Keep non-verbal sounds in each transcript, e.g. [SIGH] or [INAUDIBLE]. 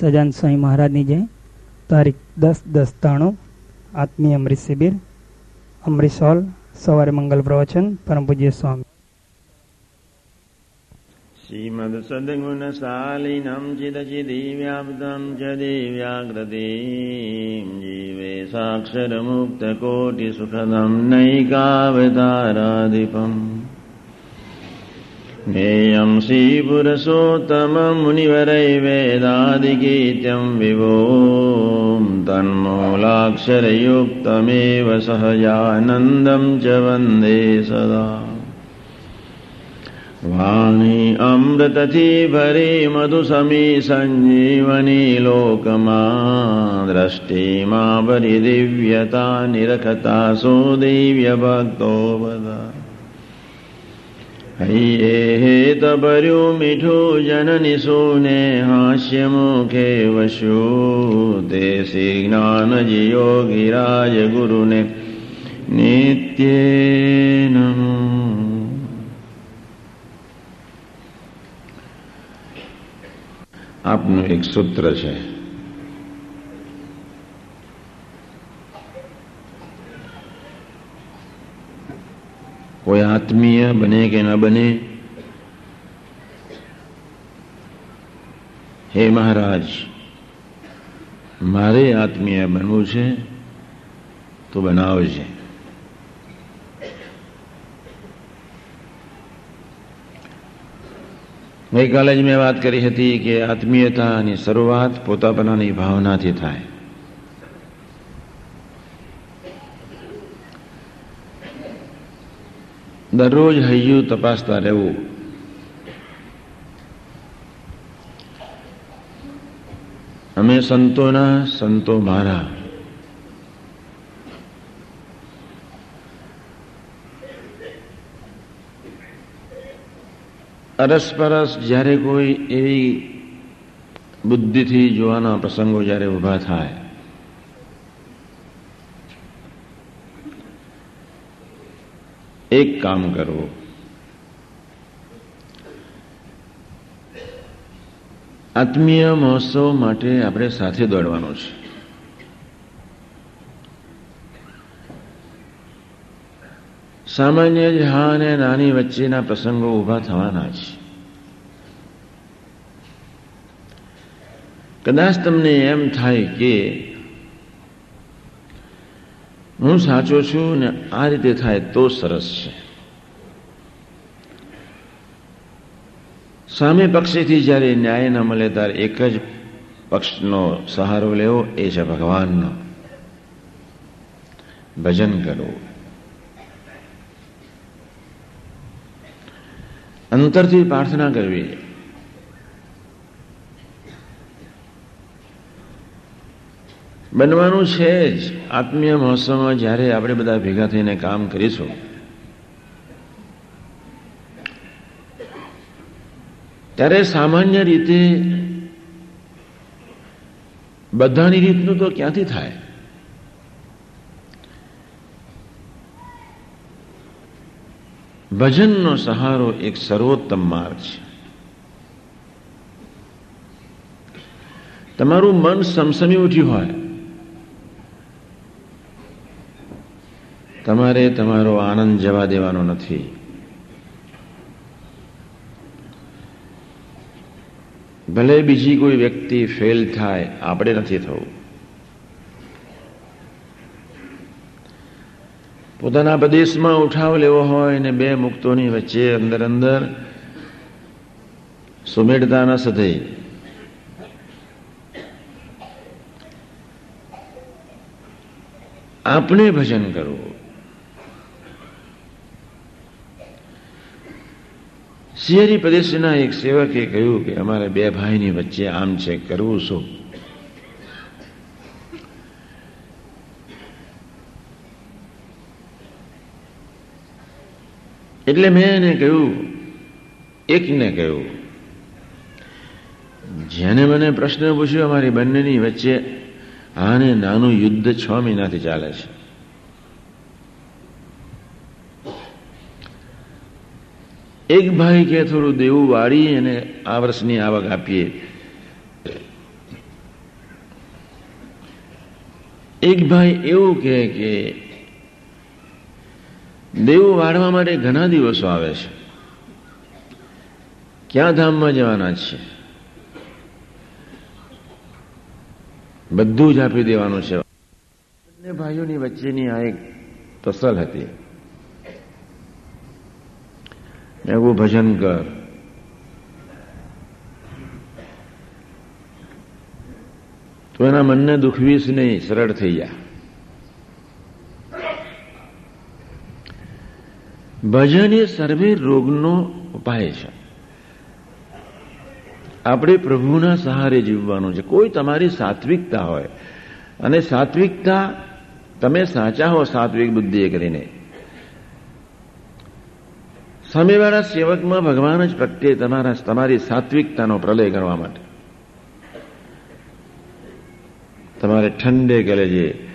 સજાન સ્વામી મહારાજની જય તારીખ દસ દસ ત્રાણું આત્મીય અમૃત શિબિર અમૃત હોલ સવારે મંગલ પ્રવચન પરમ પૂજ્ય સ્વામી श्रीमद्सद्गुणशालिनं चिदचिदिव्याप्तं च दिव्याकृतिं जीवे साक्षरमुक्तकोटिसुखदं नैकावताराधिपम् मुनिवरै वेदादिगीत्यं विभो तन्मूलाक्षरयुक्तमेव सहजानन्दं च वन्दे सदा वाणी अमृतथी भरे मधुसमी सञ्जीवनी लोकमा दृष्टि मा परिदिव्यता निरखता सो दिव्यभक्तो वद હૈયે હેત મીઠું જનની સુને હાસ્ય મુખે વશું તે શ્રી જ્ઞાનજી યોગીરાજ ગુરુને નિત્ય નમો આપનું એક સૂત્ર છે કોઈ આત્મીય બને કે ન બને? હે મહારાજ, મારે આત્મીય બનવું છે, તો બનાવજે. ગઈકાલે જ મેં વાત કરી હતી કે આત્મીયતાની શરૂઆત પોતાપનાની ભાવનાથી થાય. દરરોજ હૈયું તપાસતા રહેવું અમે સંતોના સંતો મારા અરસપરસ જ્યારે કોઈ એવી બુદ્ધિથી જોવાના પ્રસંગો જ્યારે ઊભા થાય એક કામ કરવું આત્મીય મહોત્સવ માટે આપણે સાથે દોડવાનું છે. સામાન્ય જ હા અને નાની વચ્ચેના પ્રસંગો ઊભા થવાના છે. કદાચ તમને એમ થાય કે હું સાચો છું ને આ રીતે થાય તો સરસ છે. સામે પક્ષેથી જ્યારે ન્યાય ન મળે ત્યારે એક જ પક્ષનો સહારો લેવો એ છે ભગવાનનો. ભજન કરવું. અંતરથી પ્રાર્થના કરવી. બનવાનું છે જ. આત્મીય મહોત્સવમાં જ્યારે આપણે બધા ભેગા થઈને કામ કરીશું, ત્યારે સામાન્ય રીતે બધાની રીતનું તો ક્યાંથી થાય? ભજનનો સહારો એક સર્વોત્તમ માર્ગ છે. તમારું મન સમસમી ઉઠ્યું હોય તમારે તમારો આનંદ જવા દેવાનો નથી. ભલે બીજી કોઈ વ્યક્તિ ફેલ થાય, આપણે નથી થવું. પોતાના પ્રદેશમાં ઉઠાવ લેવો હોય ને બે મુક્તોની વચ્ચે અંદર અંદર સુમેળતા ન સધે. આપણે ભજન કરવું. શિયરી પ્રદેશના એક સેવકે કહ્યું કે અમારે બે ભાઈની વચ્ચે આમ છે, કરવું શું? એટલે મેં એને કહ્યું, એકને કહ્યું જેને મને પ્રશ્ન પૂછ્યો, અમારી બંનેની વચ્ચે આને નાનું યુદ્ધ છ મહિનાથી ચાલે છે. એક ભાઈ કે થોડું દેવું વાળી અને આ વર્ષની આવક આપીએ. એક ભાઈ એવું કહે કે દેવું વાળવા માટે ઘણા દિવસો આવે છે. ક્યાં ધામમાં જવાના છે? બધું જ આપી દેવાનું છે. બંને ભાઈઓની વચ્ચેની આ એક તસલ હતી. એવું ભજન કર. તો એના મનને દુખવીશ નહીં, સરળ થઈ જા. ભજન એ સર્વે રોગનો ઉપાય છે. આપણે પ્રભુના સહારે જીવવાનું છે. કોઈ તમારી સાત્વિકતા હોય, અને સાત્વિકતા તમે સાચા હો, સાત્વિક બુદ્ધિએ કરીને. સામેવાળા સેવકમાં ભગવાન જ પ્રત્યે તમારા, તમારી સાત્વિકતાનો પ્રલય કરવા માટે. તમારે ઠંડે ગલે છે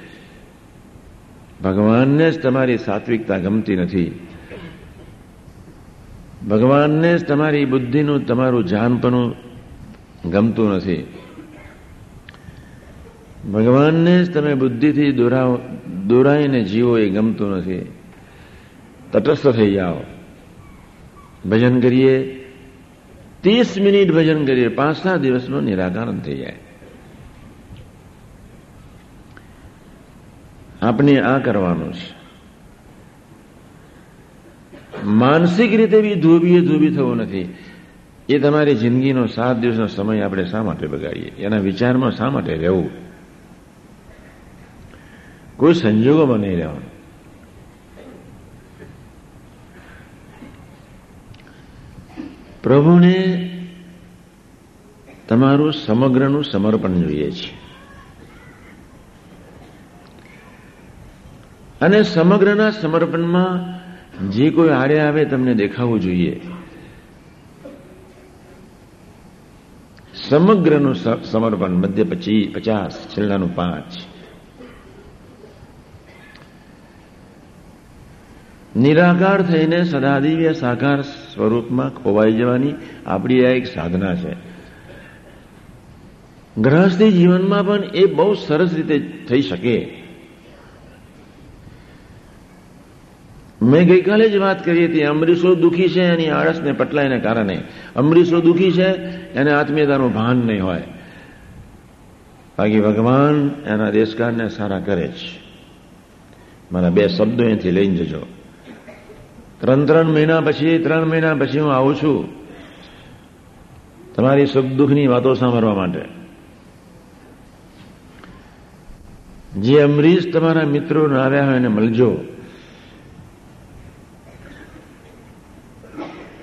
ભગવાનને જ તમારી સાત્વિકતા ગમતી નથી. ભગવાનને જ તમારી બુદ્ધિનું, તમારું જાનપણું ગમતું નથી. ભગવાનને જ તમે બુદ્ધિથી દોરાવ, દોરાઈને જીવો એ ગમતું નથી. તટસ્થ થઈ જાઓ. ભજન કરીએ, ત્રીસ મિનિટ ભજન કરીએ પાંચ સાત દિવસનું નિરાકરણ થઈ જાય. આપણે આ કરવાનું છે. માનસિક રીતે બી ધોબીએ, ધોબી થવું નથી. એ તમારી જિંદગીનો સાત દિવસનો સમય આપણે શા માટે બગાડીએ? એના વિચારમાં શા માટે રહેવું? કોઈ સંજોગોમાં નહીં રહેવાનું. પ્રભુને તમારું સમગ્રનું સમર્પણ જોઈએ છે. અને સમગ્રના સમર્પણમાં જે કોઈ આડે આવે તમને દેખાવું જોઈએ. સમગ્રનું સમર્પણ મધ્ય પચીસ પચાસ, છેલ્લાનું પાંચ. નિરાકાર થઈને સદાદિવ્ય સાકાર સ્વરૂપમાં ખોવાઈ જવાની આપણી આ એક સાધના છે. ગ્રહસ્થી જીવનમાં પણ એ બહુ સરસ રીતે થઈ શકે. મેં ગઈકાલે જ વાત કરી હતી, અમરીશો દુઃખી છે એની આળસને પટલાઈને કારણે. અમરીશો દુઃખી છે, એને આત્મીયતાનું ભાન નહીં હોય. બાકી ભગવાન એના દેશકારને સારા કરે છે મારા બે શબ્દો અહીંથી લઈને જજો. ત્રણ ત્રણ મહિના પછી, ત્રણ મહિના પછી હું આવું છું તમારી સુખ દુઃખની વાતો સાંભળવા માટે. જે અમરીશ તમારા મિત્રો આવ્યા હોય એને મળજો.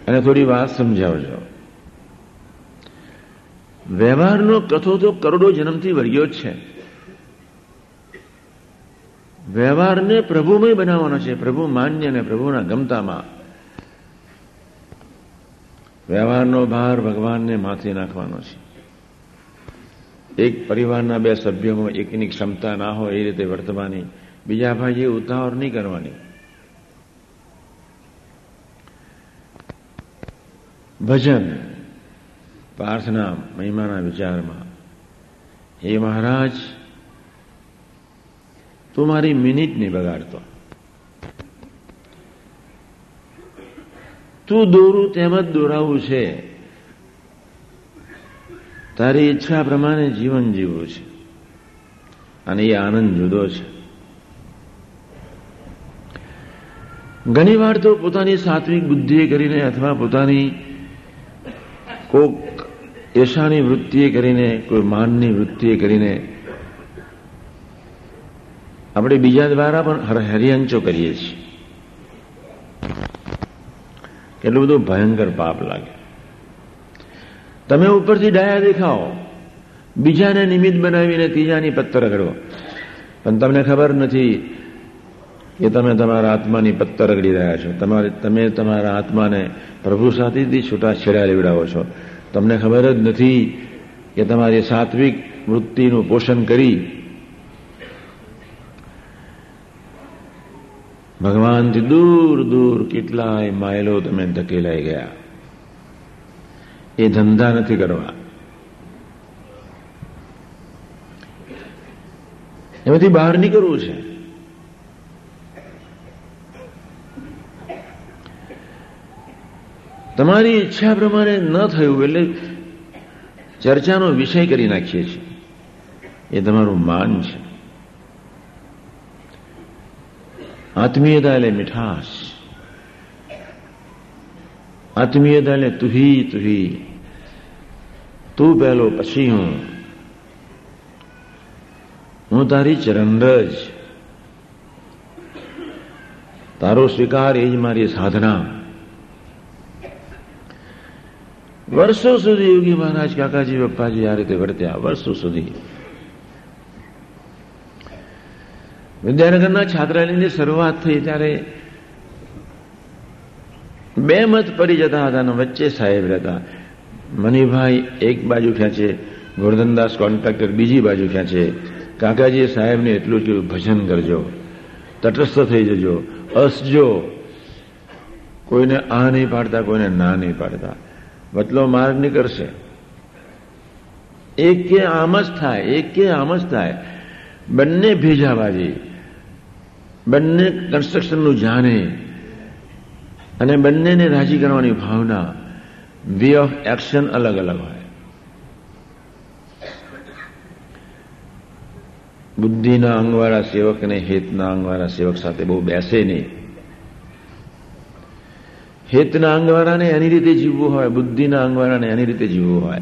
અને થોડી વાત સમજાવજો. વ્યવહારનો કથો તો કરોડો જન્મથી વર્ગ્યો જ છે. વ્યવહારને પ્રભુમય બનાવવાનો છે. પ્રભુ માન્ય અને પ્રભુના ગમતામાં. વ્યવહારનો ભાર ભગવાનને માથે નાખવાનો છે. એક પરિવારના બે સભ્યોમાં એકની ક્ષમતા ના હોય એ રીતે વર્તવાની બીજા ભાઈ એ ઉતાવળ નહીં કરવાની. ભજન, પ્રાર્થના, મહિમાના વિચારમાં. હે મહારાજ તું મારી મિનિટ નહીં બગાડતો તું દોરું તેમ જ દોરાવું છે તારી ઈચ્છા પ્રમાણે જીવન જીવવું છે અને એ આનંદ જુદો છે ઘણી વાર તો પોતાની સાત્વિક બુદ્ધિએ કરીને અથવા પોતાની કોક યશાની વૃત્તિએ કરીને કોઈ માનની વૃત્તિએ કરીને આપણે બીજા દ્વારા પણ હરિયંચો કરીએ છીએ. કેટલું બધું ભયંકર પાપ લાગે. તમે ઉપરથી ડાયા દેખાઓ બીજાને નિમિત્ત બનાવીને ત્રીજાની પત્તર રગડો. પણ તમને ખબર નથી કે તમે તમારા આત્માની પત્તર રગડી રહ્યા છો. તમારે, તમે તમારા આત્માને પ્રભુ સાથેથી છૂટા છેડા લેવડાવો છો. તમને ખબર જ નથી કે તમારી સાત્વિક વૃત્તિનું પોષણ કરી ભગવાનથી દૂર દૂર કેટલાય માયલો તમે ધકેલાઈ ગયા. એ ધંધા નથી કરવા. એમાંથી બહાર નીકળવું છે. તમારી ઈચ્છા પ્રમાણે ન થયું એટલે ચર્ચાનો વિષય કરી નાખીએ છીએ. એ તમારું માન છે. આત્મીયતા એટલે મીઠાશ આત્મીયતા એટલે તુહી તુહી તું પહેલો પછી હું હું તારી ચરણરજ તારો સ્વીકાર એ જ મારી સાધના વર્ષો સુધી યોગી મહારાજ કાકાજી પપ્પાજી આ રીતે વર્ત્યા વર્ષો સુધી વિદ્યાનગરના છાત્રાલયની શરૂઆત થઈ ત્યારે બે મત પડી જતા હતા વચ્ચે સાહેબ રહેતા. મનીભાઈ એક બાજુ ખેંચે ગોરધનદાસ કોન્ટ્રાક્ટર બીજી બાજુ ખેંચે કાકાજી સાહેબને એટલું જ ભજન કરજો, તટસ્થ થઈ જજો, અસજો. કોઈને આ નહીં પાડતા, કોઈને ના નહીં પાડતા. વતલો માર્ગ નીકળશે. એક કે આમ જ થાય, એક કે આમ જ થાય. બંને ભેજાબાજી. બંને કન્સ્ટ્રક્શનનું જાણે અને બંનેને રાજી કરવાની ભાવના વે ઓફ એક્શન અલગ અલગ હોય. બુદ્ધિના અંગવાળા સેવક અને હેતના અંગવાળા સેવક સાથે બહુ બેસે નહીં. હેતના અંગવાળાને એની રીતે જીવવું હોય, બુદ્ધિના અંગવાળાને એની રીતે જીવવું હોય.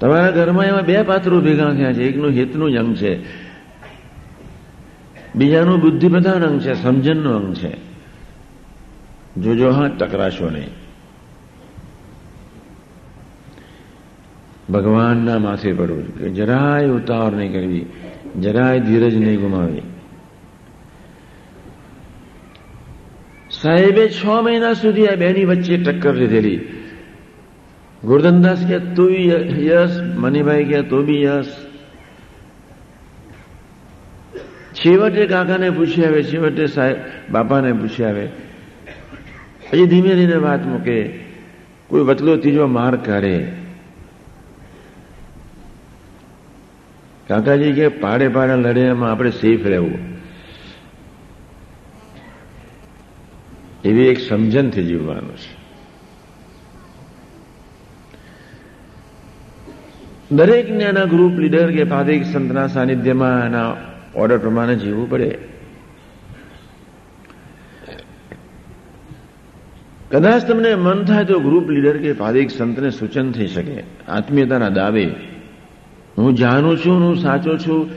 તમારા ઘરમાં એમાં બે પાત્રો ભેગા થયા છે. એકનું હેતનું જ અંગ છે. બીજાનું બુદ્ધિપ્રધાન અંગ છે, સમજણનો અંગ છે. જોજો હા, ટકરાશો નહીં. ભગવાનના માથે પડવું કે જરાય ઉતાવળ નહીં કરવી, જરાય ધીરજ નહીં ગુમાવી સાહેબે છ મહિના સુધી આ બેની વચ્ચે ટક્કર લીધેલી. ગુરધનદાસ કે તું યસ મનીભાઈ કે તું બી યસ છેવટે કાકાને પૂછી આવે, છેવટે સાહેબ, બાપાને પૂછી આવે. પછી ધીમે ધીમે વાત મૂકે, કોઈ વચલો ત્રીજો માર કાઢે. કાકાજી કે પાડે પાડે લડે આપણે સેફ રહેવું. એવી એક સમજણથી જીવવાનું છે. દરેક એના ગ્રુપ લીડર કે પાદિક સંતના સાનિધ્યમાં એના ઓર્ડર પ્રમાણે જીવવું પડે. કદાચ તમને મન થાય તો ગ્રુપ લીડર કે પાદિક સંતને સૂચન થઈ શકે. આત્મીયતાના દાવે. હું જાણું છું હું સાચો છું.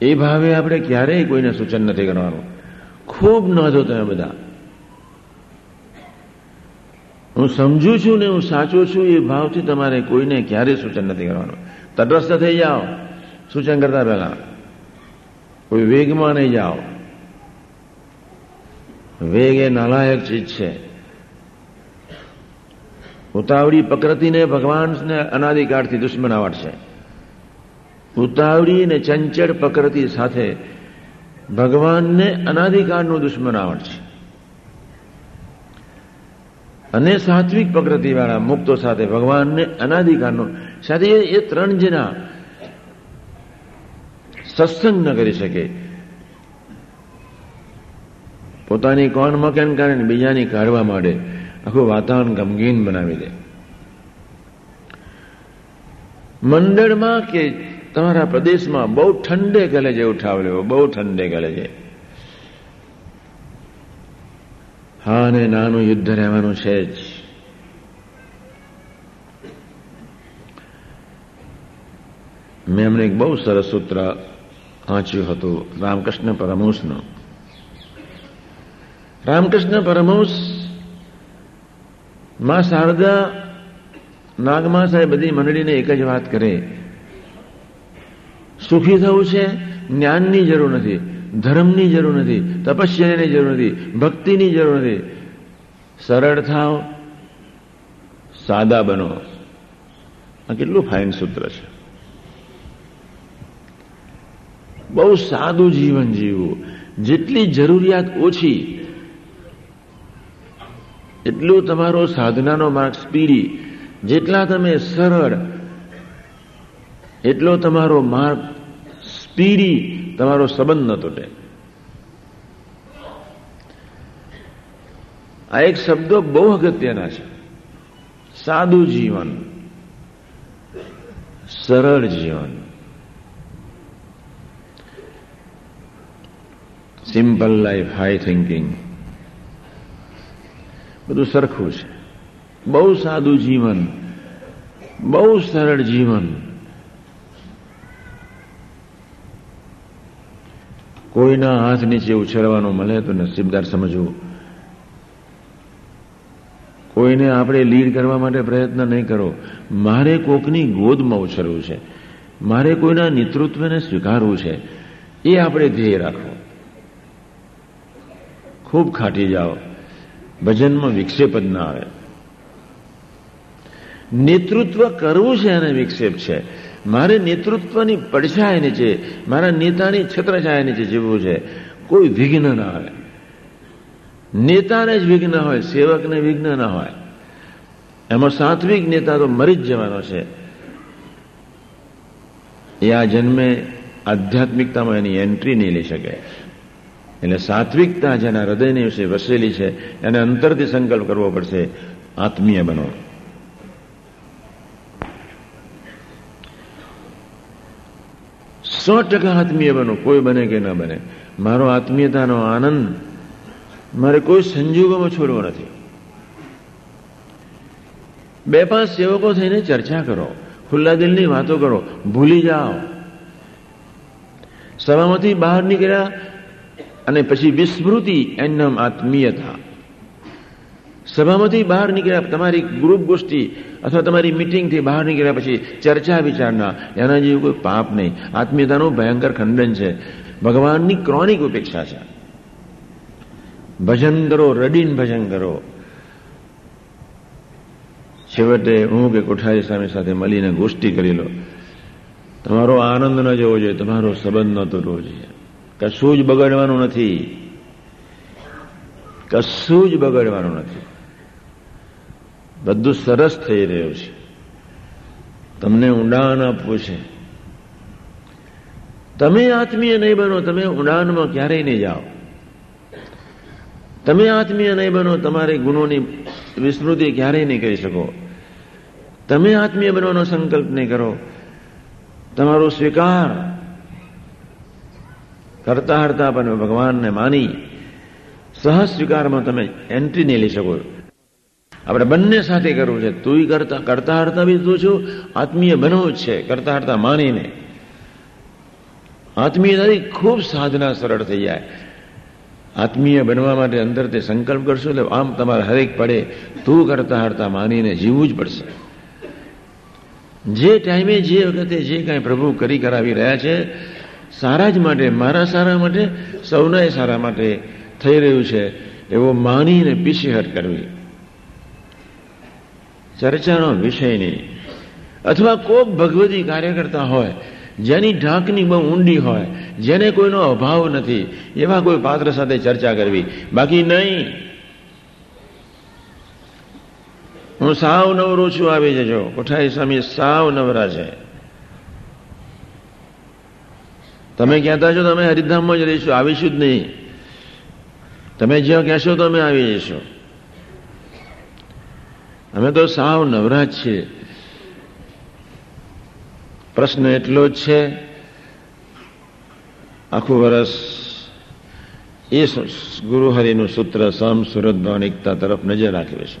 એ ભાવે આપણે ક્યારેય કોઈને સૂચન નથી કરવાનું. ખૂબ નોંધો તમે બધા. હું સમજુ છું ને હું સાચો છું, એ ભાવથી તમારે કોઈને ક્યારેય સૂચન નથી કરવાનું. તટસ્થ થઈ જાઓ. સૂચન કરતા પહેલા. કોઈ વેગમાં નહીં જાઓ. વેગ એ નાલાયક ચીજ છે. ઉતાવળી પ્રકૃતિને ભગવાનને અનાદિકાળથી દુશ્મનાવટ છે ઉતાવળી ને ચંચળ પ્રકૃતિ સાથે ભગવાનને અનાદિકાળનું દુશ્મનાવટ છે અને સાત્વિક પ્રકૃતિવાળા મુક્તો સાથે ભગવાનને અનાદિકાળનું સાથે એ ત્રણ જણા સત્સંગ ન કરી શકે. પોતાની કોણ મકેન કારણે બીજાની કાઢવા માંડે. આખું વાતાવરણ ગમગીન બનાવી દે. મંડળમાં કે તમારા પ્રદેશમાં બહુ ઠંડે ગલે છે ઉઠાવલ્યો બહુ ઠંડે ગલે છે. હા અને નાનું યુદ્ધ રહેવાનું છે જ. મેં એમને એક બહુ સરસ સૂત્ર વાંચ્યું હતું. રામકૃષ્ણ પરમહંસનું. રામકૃષ્ણ પરમહંસ, માં શારદા, નાગમા સાહેબ બધી મંડળીને એક જ વાત કરે. સુખી થવું છે? જ્ઞાનની જરૂર નથી. ધર્મની જરૂર નથી. તપસ્યાની જરૂર નથી. ભક્તિની જરૂર નથી. સરળ થાવ, સાદા બનો. આ કેટલું ફાઇન સૂત્ર છે. બહુ સાદું જીવન જીવવું. જેટલી જરૂરિયાત ઓછી, એટલું તમારો સાધનાનો માર્ગ સ્પીડી. જેટલા તમે સરળ, એટલો તમારો માર્ગ સ્પીડી, તમારો સંબંધ ન તૂટે. આ એક શબ્દો બહુ અગત્યના છે. સાદું જીવન, સરળ જીવન. સિમ્પલ લાઈફ હાઈ થિંકિંગ બધું સરખું છે. બહુ સાદું જીવન. બહુ સરળ જીવન. કોઈના હાથ નીચે ઉછેરવાનું મળે તો નસીબદાર સમજવું. કોઈને આપણે લીડ કરવા માટે પ્રયત્ન નહીં કરો. મારે કોકની ગોદમાં ઉછરવું છે. મારે કોઈના નેતૃત્વને સ્વીકારવું છે. એ આપણે ધ્યેય રાખવું. ખૂબ ખાટી જાઓ. ભજનમાં વિક્ષેપ જ ના આવે. નેતૃત્વ કરવું છે અને વિક્ષેપ છે. મારે નેતૃત્વની પડછાય નીચે, મારા નેતાની છત્રછાયા નીચે જીવવું છે. કોઈ વિઘ્ન ના આવે. નેતાને જ વિઘ્ન હોય, સેવકને વિઘ્ન ના હોય. એમાં સાત્વિક નેતા તો મરી જ જવાનો છે. એ આ જન્મે આધ્યાત્મિકતામાં એની એન્ટ્રી નહીં લઈ શકે. એટલે સાત્વિકતા જેના હૃદયની વિશે વસેલી છે, એને અંતરથી સંકલ્પ કરવો પડશે. આત્મીય બનો. સો ટકા આત્મીય બનો, કોઈ બને કે ન બને. મારો આત્મીયતાનો આનંદ મારે કોઈ સંજોગોમાં છોડવો નથી. બે પાંચ સેવકો થઈને ચર્ચા કરો, ખુલ્લા દિલની વાતો કરો, ભૂલી જાઓ. સભામાંથી બહાર નીકળ્યા અને પછી વિસ્મૃતિ એનું આત્મીયતા સભામાંથી બહાર નીકળ્યા, તમારી ગ્રુપ ગોષ્ઠી અથવા તમારી મિટિંગથી બહાર નીકળ્યા પછી ચર્ચા વિચારના એના જેવું કોઈ પાપ નહીં. આત્મીયતાનું ભયંકર ખંડન છે. ભગવાનની ક્રોનિક ઉપેક્ષા છે. ભજન કરો, રડીન ભજન કરો. છેવટે હું કે કોઠારી સ્વામી સાથે મળીને ગોષ્ઠી કરી લો. તમારો આનંદ ન જવો જોઈએ, તમારો સંબંધ ન તૂટવો જોઈએ. કશું જ બગડવાનું નથી. કશું જ બગડવાનું નથી. બધું સરસ થઈ રહ્યું છે. તમને ઊંડાણ આપવું છે. તમે આત્મીય નહીં બનો, તમે ઊંડાણમાં ક્યારેય નહીં જાઓ. તમે આત્મીય નહીં બનો, તમારે ગુણોની વિસ્મૃતિ ક્યારેય નહીં કરી શકો. તમે આત્મીય બનવાનો સંકલ્પ નહીં કરો. તમારો સ્વીકાર કરતા હડતા પણ ભગવાનને માની સહજ સ્વીકારમાં તમે એન્ટ્રી નહીં લઈ શકો. આપણે બંને સાથે કરવું છે. તું કરતા કરતા હડતા બી તું છું, આત્મીય બનવું જ છે. કરતા હડતા માનીને. આત્મીયતાથી ખૂબ સાધના સરળ થઈ જાય. આત્મીય બનવા માટે અંદર તે સંકલ્પ કરશો એટલે આમ તમારે હરેક પડે તું કરતા હરતા માનીને જીવવું જ પડશે. જે ટાઈમે જે વખતે જે કાંઈ પ્રભુ કરી કરાવી રહ્યા છે સારા જ માટે, મારા સારા માટે, સૌના સારા માટે થઈ રહ્યું છે, એવો માનીને પીસીહટ કરવી. ચર્ચાનો વિષય નહીં. અથવા કોક ભગવતી કાર્યકર્તા હોય, જેની ઢાંકની બહુ ઊંડી હોય, જેને કોઈનો અભાવ નથી, એવા કોઈ પાત્ર સાથે ચર્ચા કરવી. બાકી નહીં. હું સાવ નવરો છું, આવી જજો. કોઠારી સ્વામી સાવ નવરા છે. તમે કહેતા છો તમે હરિધામમાં જ રહીશું, આવીશું જ નહીં. તમે જ્યાં કહેશો, તો અમે આવી જઈશું. અમે તો સાવ નવરા જ છીએ. પ્રશ્ન એટલો જ છે, આખું વર્ષ એ ગુરુહરિનું સૂત્ર સમ સુરત ભાવનિકતા તરફ નજર રાખીએ છે.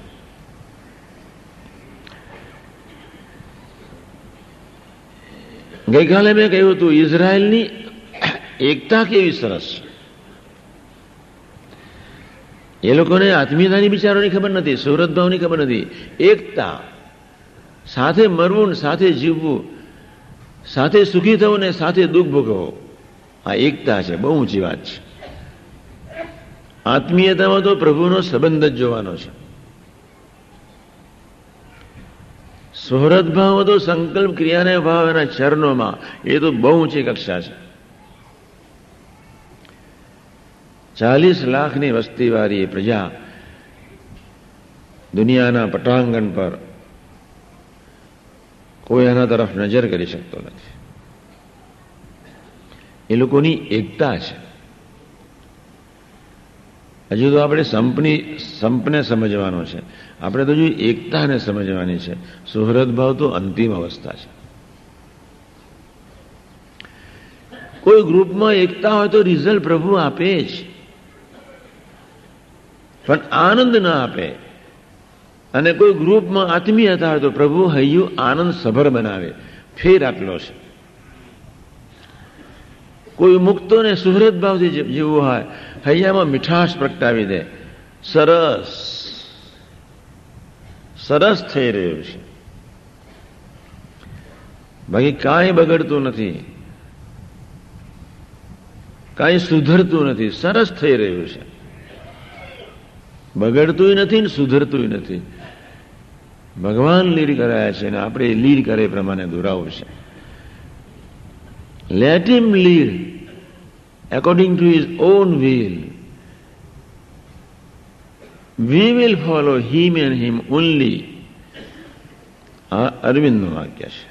ગઈકાલે મેં કહ્યું હતું, ઇઝરાયલની એકતા કેવી સરસ એ લોકોને આત્મીયતાની બિચારોની ખબર નથી સુરત ભાવની ખબર નથી. એકતા, સાથે મરવું સાથે જીવવું, સાથે સુખી થવું ને સાથે દુઃખ ભોગવો આ એકતા છે, બહુ ઊંચી વાત છે. આત્મીયતામાં તો પ્રભુનો સંબંધ જ જોવાનો છે. સુહૃદ ભાવ તો સંકલ્પ ક્રિયાને ભાવ એના ચરણોમાં, એ તો બહુ ઊંચી કક્ષા છે. ચાલીસ લાખની વસ્તીવાળી પ્રજા દુનિયાના પટાંગણ પર કોઈ એના તરફ નજર કરી શકતો નથી. એ લોકોની એકતા છે. હજુ તો આપણે સંપની, સંપને સમજવાનો છે. આપણે તો હજુ એકતાને સમજવાની છે. સુહૃદ ભાવ તો અંતિમ અવસ્થા છે. કોઈ ગ્રુપમાં એકતા હોય તો રિઝલ્ટ પ્રભુ આપે જ. પણ આનંદ ના આપે. અને કોઈ ગ્રુપમાં આત્મીયતા હોય તો પ્રભુ હૈયું આનંદ સભર બનાવે. ફેર આટલો છે. કોઈ મુક્તોને સુહૃદ ભાવથી જીવવું હોય, હૈયામાં મીઠાશ પ્રગટાવી દે. સરસ. સરસ થઈ રહ્યું છે. બાકી કાંઈ બગડતું નથી. કાંઈ સુધરતું નથી. સરસ થઈ રહ્યું છે. બગડતું નથી ને સુધરતું નથી. ભગવાન લીડ કરાયા છે ને આપણે લીડ કરે પ્રમાણે દોરાવું છે. Let him lead according to his own will we will follow him and him only આ અરવિંદનું વાક્ય છે.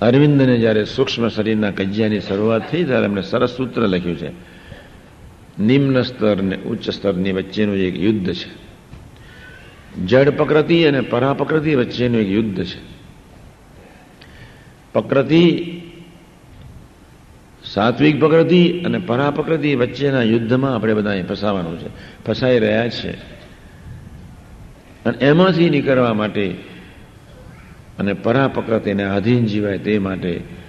અરવિંદને જ્યારે સૂક્ષ્મ શરીરના કજિયાની શરૂઆત થઈ ત્યારે એમણે સરસ સૂત્ર લખ્યું છે. નિમ્ન સ્તર ને ઉચ્ચ સ્તરની વચ્ચેનું એક યુદ્ધ છે. જડ પ્રકૃતિ અને પરાપ્રકૃતિ વચ્ચેનું એક યુદ્ધ છે. પ્રકૃતિ, સાત્વિક પ્રકૃતિ અને પરાપ્રકૃતિ વચ્ચેના યુદ્ધમાં આપણે બધા ફસાવાનું છે. ફસાઈ રહ્યા છે. અને એમાંથી નીકળવા માટે અને પરાપ્રકૃતિને આધીન જીવાય તે માટે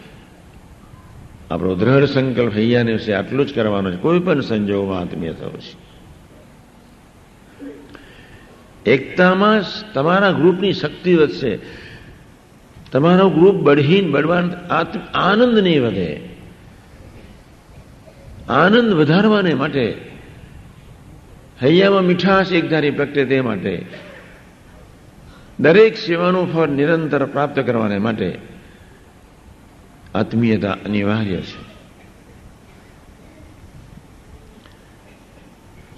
આપણો દ્રઢ સંકલ્પ હૈયાને વિશે આટલું જ કરવાનો છે. કોઈ પણ સંજોગમાં આત્મીય થવું છે. એકતામાં તમારા ગ્રુપની શક્તિ વધશે. તમારો ગ્રુપ બળહીન, બળવાન આનંદ નહીં વધે. આનંદ વધારવાને માટે હૈયામાં મીઠાશ એકધારી પ્રગટે તે માટે. દરેક સેવાનું ફળ નિરંતર પ્રાપ્ત કરવાને માટે આત્મીયતા અનિવાર્ય છે.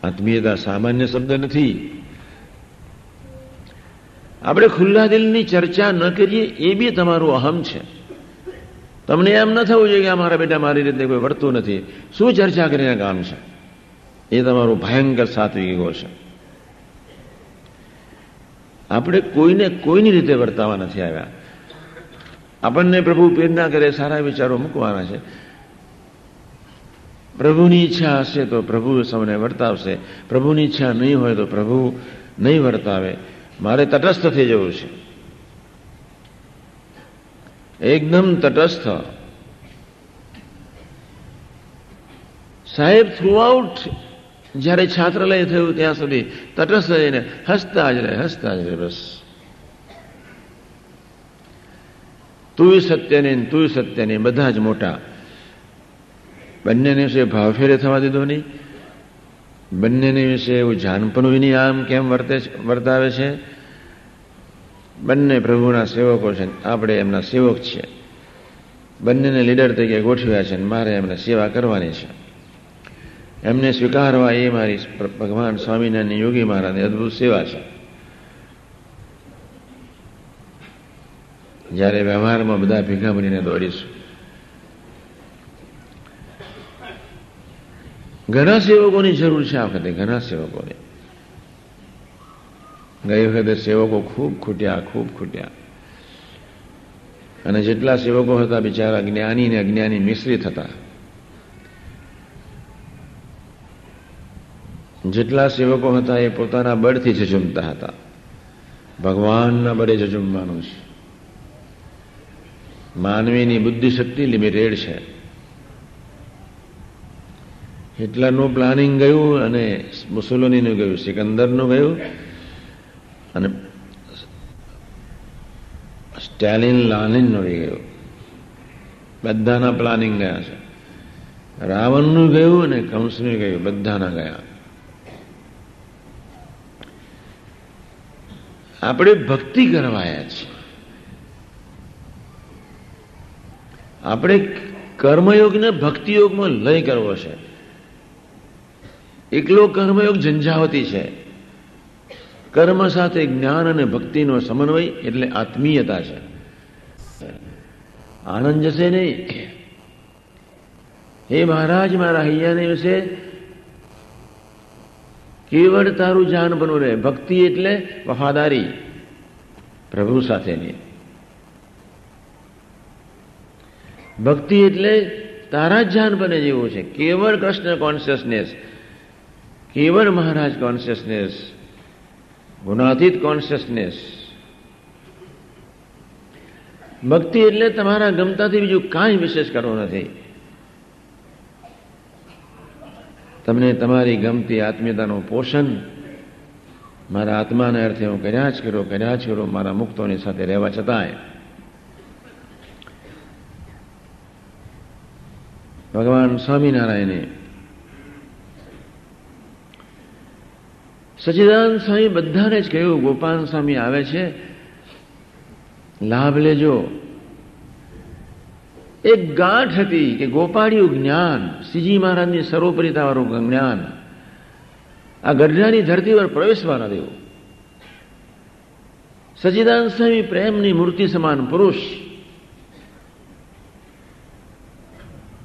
આત્મીયતા સામાન્ય શબ્દ નથી. આપણે ખુલ્લા દિલની ચર્ચા ન કરીએ એ બી તમારું અહમ છે. તમને એમ ન થવું જોઈએ કે આ મારા બેટા મારી રીતે કોઈ વર્તું નથી. શું ચર્ચા કરીને કામ છે? એ તમારું ભયંકર સાત્વિક ઈગો છે. આપણે કોઈને કોઈની રીતે વર્તાવા નથી આવ્યા. આપણને પ્રભુ પ્રેરણા કરે, સારા વિચારો મૂકવાના છે. પ્રભુની ઈચ્છા હશે તો પ્રભુ સૌને વર્તાવશે. પ્રભુની ઈચ્છા નહીં હોય તો પ્રભુ નહીં વર્તાવે. મારે તટસ્થ થઈ જવું છે. એકદમ તટસ્થ. સાહેબ થ્રુઆઉટ જ્યારે છાત્રાલય થયું, ત્યાં સુધી તટસ્થ રહીને હસતા જ રહે, હસતા જ રહે, બસ. તું તુય સત્ય નહીં બધા જ મોટા. બંનેને વિશે ભાવફેરે થવા દીધો નહીં. બંનેને વિશે એવું જાનપણું નહીં આમ કેમ વર્તે વર્તાવે છે? બંને પ્રભુના સેવકો છે આપણે એમના સેવક છીએ. બંનેને લીડર તરીકે ગોઠવ્યા છે મારે એમને સેવા કરવાની છે. એમને સ્વીકારવા એ મારી ભગવાન સ્વામિનારાયણ યોગી મહારાજની અદભુત સેવા છે. જ્યારે વ્યવહારમાં બધા ભેગા બનીને દોડીશું. ઘણા સેવકોની જરૂર છે આ વખતે, ઘણા સેવકોની. ગઈ વખતે સેવકો ખૂબ ખૂટ્યા ખૂબ ખૂટ્યા. અને જેટલા સેવકો હતા, બિચારા જ્ઞાની ને અજ્ઞાની મિશ્રિત હતા. જેટલા સેવકો હતા, એ પોતાના બળથી ઝઝુમતા હતા. ભગવાનના બળે ઝઝુમવાનું છે. માનવીની બુદ્ધિશક્તિ લિમિટેડ છે. હિટલરનું પ્લાનિંગ ગયું અને મુસોલોનીનું ગયું, સિકંદરનું ગયું અને સ્ટેલિન લાલિનનું ગયું. બધાના પ્લાનિંગ ગયા છે. રાવણનું ગયું અને કંસનું ગયું, બધાના ગયા. આપણે ભક્તિ કરવાયા છીએ. આપણે કર્મયોગને ભક્તિયોગમાં લય કરવો છે. એકલો કર્મયોગ ઝંઝાવતી છે. કર્મ સાથે જ્ઞાન અને ભક્તિનો સમન્વય એટલે આત્મીયતા છે. આનંદ જશે નહીં. હે મહારાજ, મારા હૈયાને વિશે કેવળ તારું જાન બનવું રહે. ભક્તિ એટલે વફાદારી. પ્રભુ સાથેની. ભક્તિ એટલે તારા જ બને જેવું છે. કેવળ કૃષ્ણ કોન્શિયસનેસ કેવળ મહારાજ કોન્શિયસનેસ ગુણાતીત કોન્શિયસનેસ ભક્તિ એટલે તમારા ગમતાથી બીજું કાંઈ વિશેષ કરવું નથી. તમને તમારી ગમતી આત્મીયતાનું પોષણ મારા આત્માના અર્થે હું કર્યા જ કરો કર્યા જ કરો મારા મુક્તોની સાથે રહેવા છતાંય. ભગવાન સ્વામિનારાયણે. સચિદાન સ્વામી બધાને જ કહ્યું, ગોપાલ સ્વામી આવે છે. લાભ લેજો. એક ગાંઠ હતી કે ગોપાળિયું જ્ઞાન, શ્રીજી મહારાજની સર્વોપરિતાવાળું જ્ઞાન. આ ગઢડાની ધરતી પર પ્રવેશવા ન દેવું. સચિદાન સ્વામી પ્રેમની મૂર્તિ સમાન પુરુષ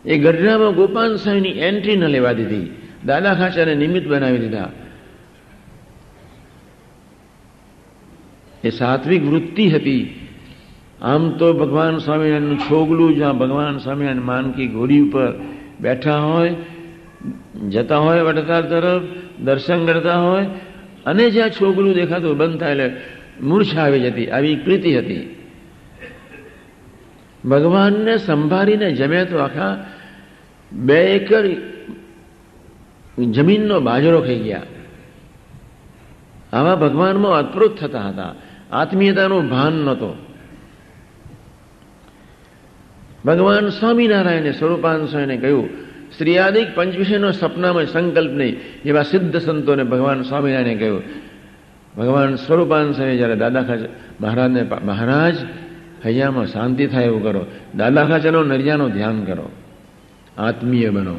એ ગઢડામાં ગોપાલ સ્વામીની એન્ટ્રી ન લેવા દીધી. દાદા ખાચાને નિમિત્ત બનાવી દીધા. એ સાત્વિક વૃત્તિ હતી. આમ તો ભગવાન સ્વામિનારાયણનું છોગલું જ્યાં ભગવાન સ્વામિનારાયણ માનકી ઘોડી ઉપર બેઠા હોય, જતા હોય વડતાલ તરફ, દર્શન કરતા હોય, અને જ્યાં છોગલું દેખાતું બંધ થાય એટલે મૂર્છા આવી જતી, આવી પ્રીતિ હતી. ભગવાનને સંભાળીને જમે તો આખા બે એકર જમીનનો બાજરો ખાઈ ગયા. આવા ભગવાનમાં અદભુત થતા હતા. આત્મીયતાનું ભાન નહોતો. ભગવાન સ્વામિનારાયણે સ્વરૂપાન સ્વામીને કહ્યું શ્રીયાદિક પંચવિષયનો સપનામાં સંકલ્પ નહીં, એવા સિદ્ધ સંતોને ભગવાન સ્વામિનારાયણે કહ્યું. ભગવાન સ્વરૂપાન સ્વામી જ્યારે દાદા મહારાજને, મહારાજ, હૈયામાં શાંતિ થાય એવું કરો. દાદા ખાચરનો નરિયાનો ધ્યાન કરો. આત્મીય બનો.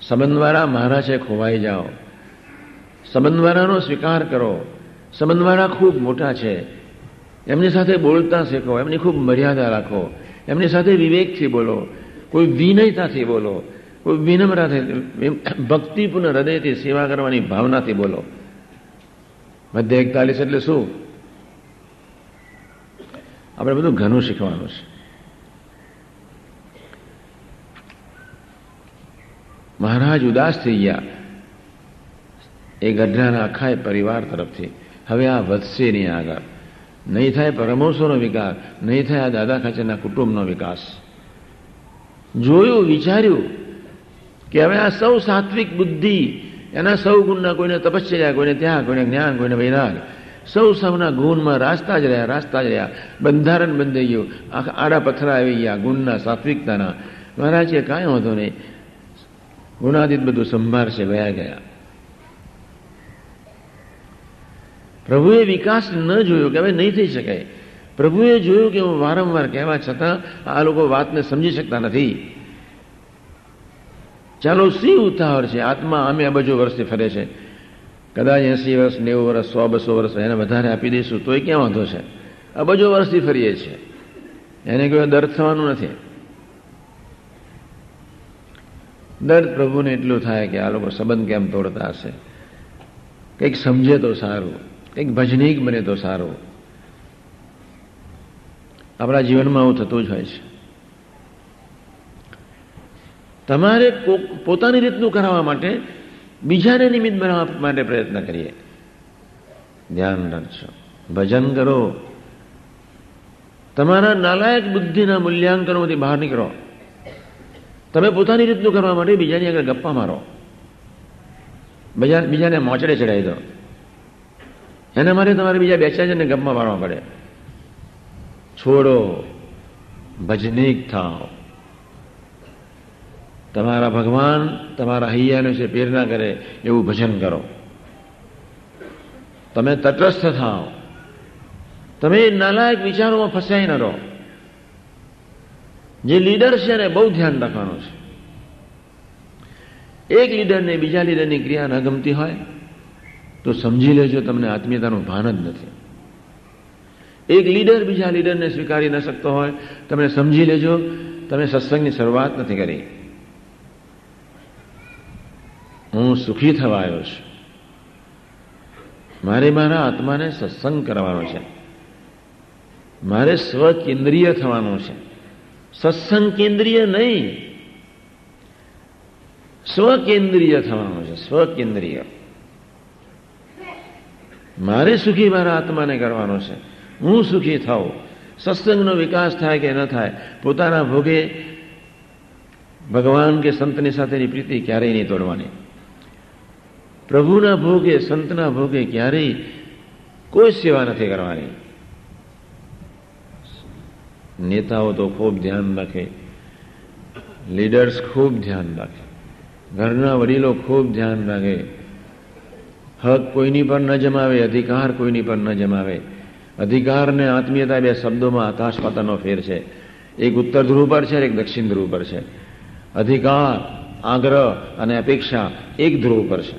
સંબંધવાળા મહારાજે ખોવાઈ જાઓ. સંબંધવાળાનો સ્વીકાર કરો. સંબંધવાળા ખૂબ મોટા છે. એમની સાથે બોલતા શીખો. એમની ખૂબ મર્યાદા રાખો. એમની સાથે વિવેકથી બોલો. કોઈ વિનયતાથી બોલો. કોઈ વિનમ્રતાથી ભક્તિપૂર્ણ હૃદયથી સેવા કરવાની ભાવનાથી બોલો. મધ્ય એકતાલીસ એટલે શું? આપણે બધું ઘણું શીખવાનું છે. મહારાજ ઉદાસ થઈ ગયા. એ ગઢડાના આખા પરિવાર તરફથી. હવે આ વધશે નહીં આગળ. નહીં થાય પરમોસોનો વિકાસ, નહીં થાય આ દાદા ખાચરના કુટુંબનો વિકાસ. જોયું, વિચાર્યું કે હવે આ સૌ સાત્વિક બુદ્ધિ, એના સૌ ગુણના કોઈને તપશ્ચર્યા કોઈને ત્યાગ, કોઈને જ્ઞાન, કોઈને વૈરાગ. સૌ સૌના ગુણમાં રાસ્તા જ રહ્યા, રાસ્તા જ રહ્યા. બંધારણ બંધાઈ ગયું. આડા પથરા આવી ગયા ગુણના, સાત્વિકતાના. મહારાજ કાંઈ વાંધો નહીં. ગુણાતીત બધું સંભાળશે, વયા ગયા. પ્રભુએ વિકાસ ન જોયો કે હવે નહીં થઈ શકાય. પ્રભુએ જોયું કે હું વારંવાર કહેવા છતાં આ લોકો વાતને સમજી શકતા નથી. ચાલો સી ઉતાવળ છે? આત્મા અમે અબજો વર્ષથી ફરે છે. કદાચ એસી વર્ષ, નેવું વર્ષ, સો, બસો વર્ષ એને વધારે આપી દઈશું, તોય ક્યાં વાંધો છે? અબજો વર્ષથી ફરીએ છીએ. એને કોઈ દર્દ થવાનું નથી. દર્દ પ્રભુને એટલું થાય કે આ લોકો સંબંધ કેમ તોડતા હશે? કંઈક સમજે તો સારું, કંઈક ભજનીક બને તો સારું. આપણા જીવનમાં આવું થતું જ હોય છે. તમારે પોતાની રીતનું કરાવવા માટે બીજાને નિમિત્ત બનાવવા માટે પ્રયત્ન કરીએ. ધ્યાન રાખજો. ભજન કરો. તમારા નાલાયક બુદ્ધિના મૂલ્યાંકનોમાંથી બહાર નીકળો. તમે પોતાની રીતનું કરવા માટે બીજાની આગળ ગપ્પા મારો. બીજા બીજાને મોચડે ચડાવી દો. એના માટે તમારે બીજા બે ચાર જણને ગપ્પા મારવા પડે. છોડો, ભજનીક થાવ તમારા ભગવાન તમારા હૈયાને છે પ્રેરણા કરે એવું ભજન કરો. તમે તટસ્થ થાવ તમે નાલાયક વિચારોમાં ફસાઈ ન રહો. જે લીડર છે ને બહુ ધ્યાન રાખવાનું છે. એક લીડરને બીજા લીડરની ક્રિયા ન ગમતી હોય, તો સમજી લેજો તમને આત્મીયતાનું ભાન જ નથી. એક લીડર બીજા લીડરને સ્વીકારી ન શકતો હોય, તમે સમજી લેજો, તમે સત્સંગની શરૂઆત નથી કરી. હું સુખી થવા આવ્યો છું. મારે મારા આત્માને સત્સંગ કરવાનો છે. મારે સ્વકેન્દ્રીય થવાનું છે. સત્સંગ કેન્દ્રીય નહીં. સ્વકેન્દ્રીય થવાનું છે, સ્વકેન્દ્રીય. મારે સુખી મારા આત્માને કરવાનો છે. હું સુખી થાઉં. સત્સંગનો વિકાસ થાય કે ન થાય, પોતાના ભોગે ભગવાન કે સંતની સાથેની પ્રીતિ ક્યારેય નહીં તોડવાની. પ્રભુના ભોગે, સંતના ભોગે ક્યારેય કોઈ સેવા નથી કરવાની. નેતાઓ તો ખૂબ ધ્યાન રાખે. લીડર્સ ખૂબ ધ્યાન રાખે. ઘરના વડીલો ખૂબ ધ્યાન રાખે. હક કોઈની પર ન જમાવે, અધિકાર કોઈની પર ન જમાવે. અધિકાર ને આત્મીયતા બે શબ્દોમાં આકાશ પાતાનો ફેર છે. એક ઉત્તર ધ્રુવ પર છે, એક દક્ષિણ ધ્રુવ પર છે. અધિકાર, આગ્રહ અને અપેક્ષા એક ધ્રુવ પર છે.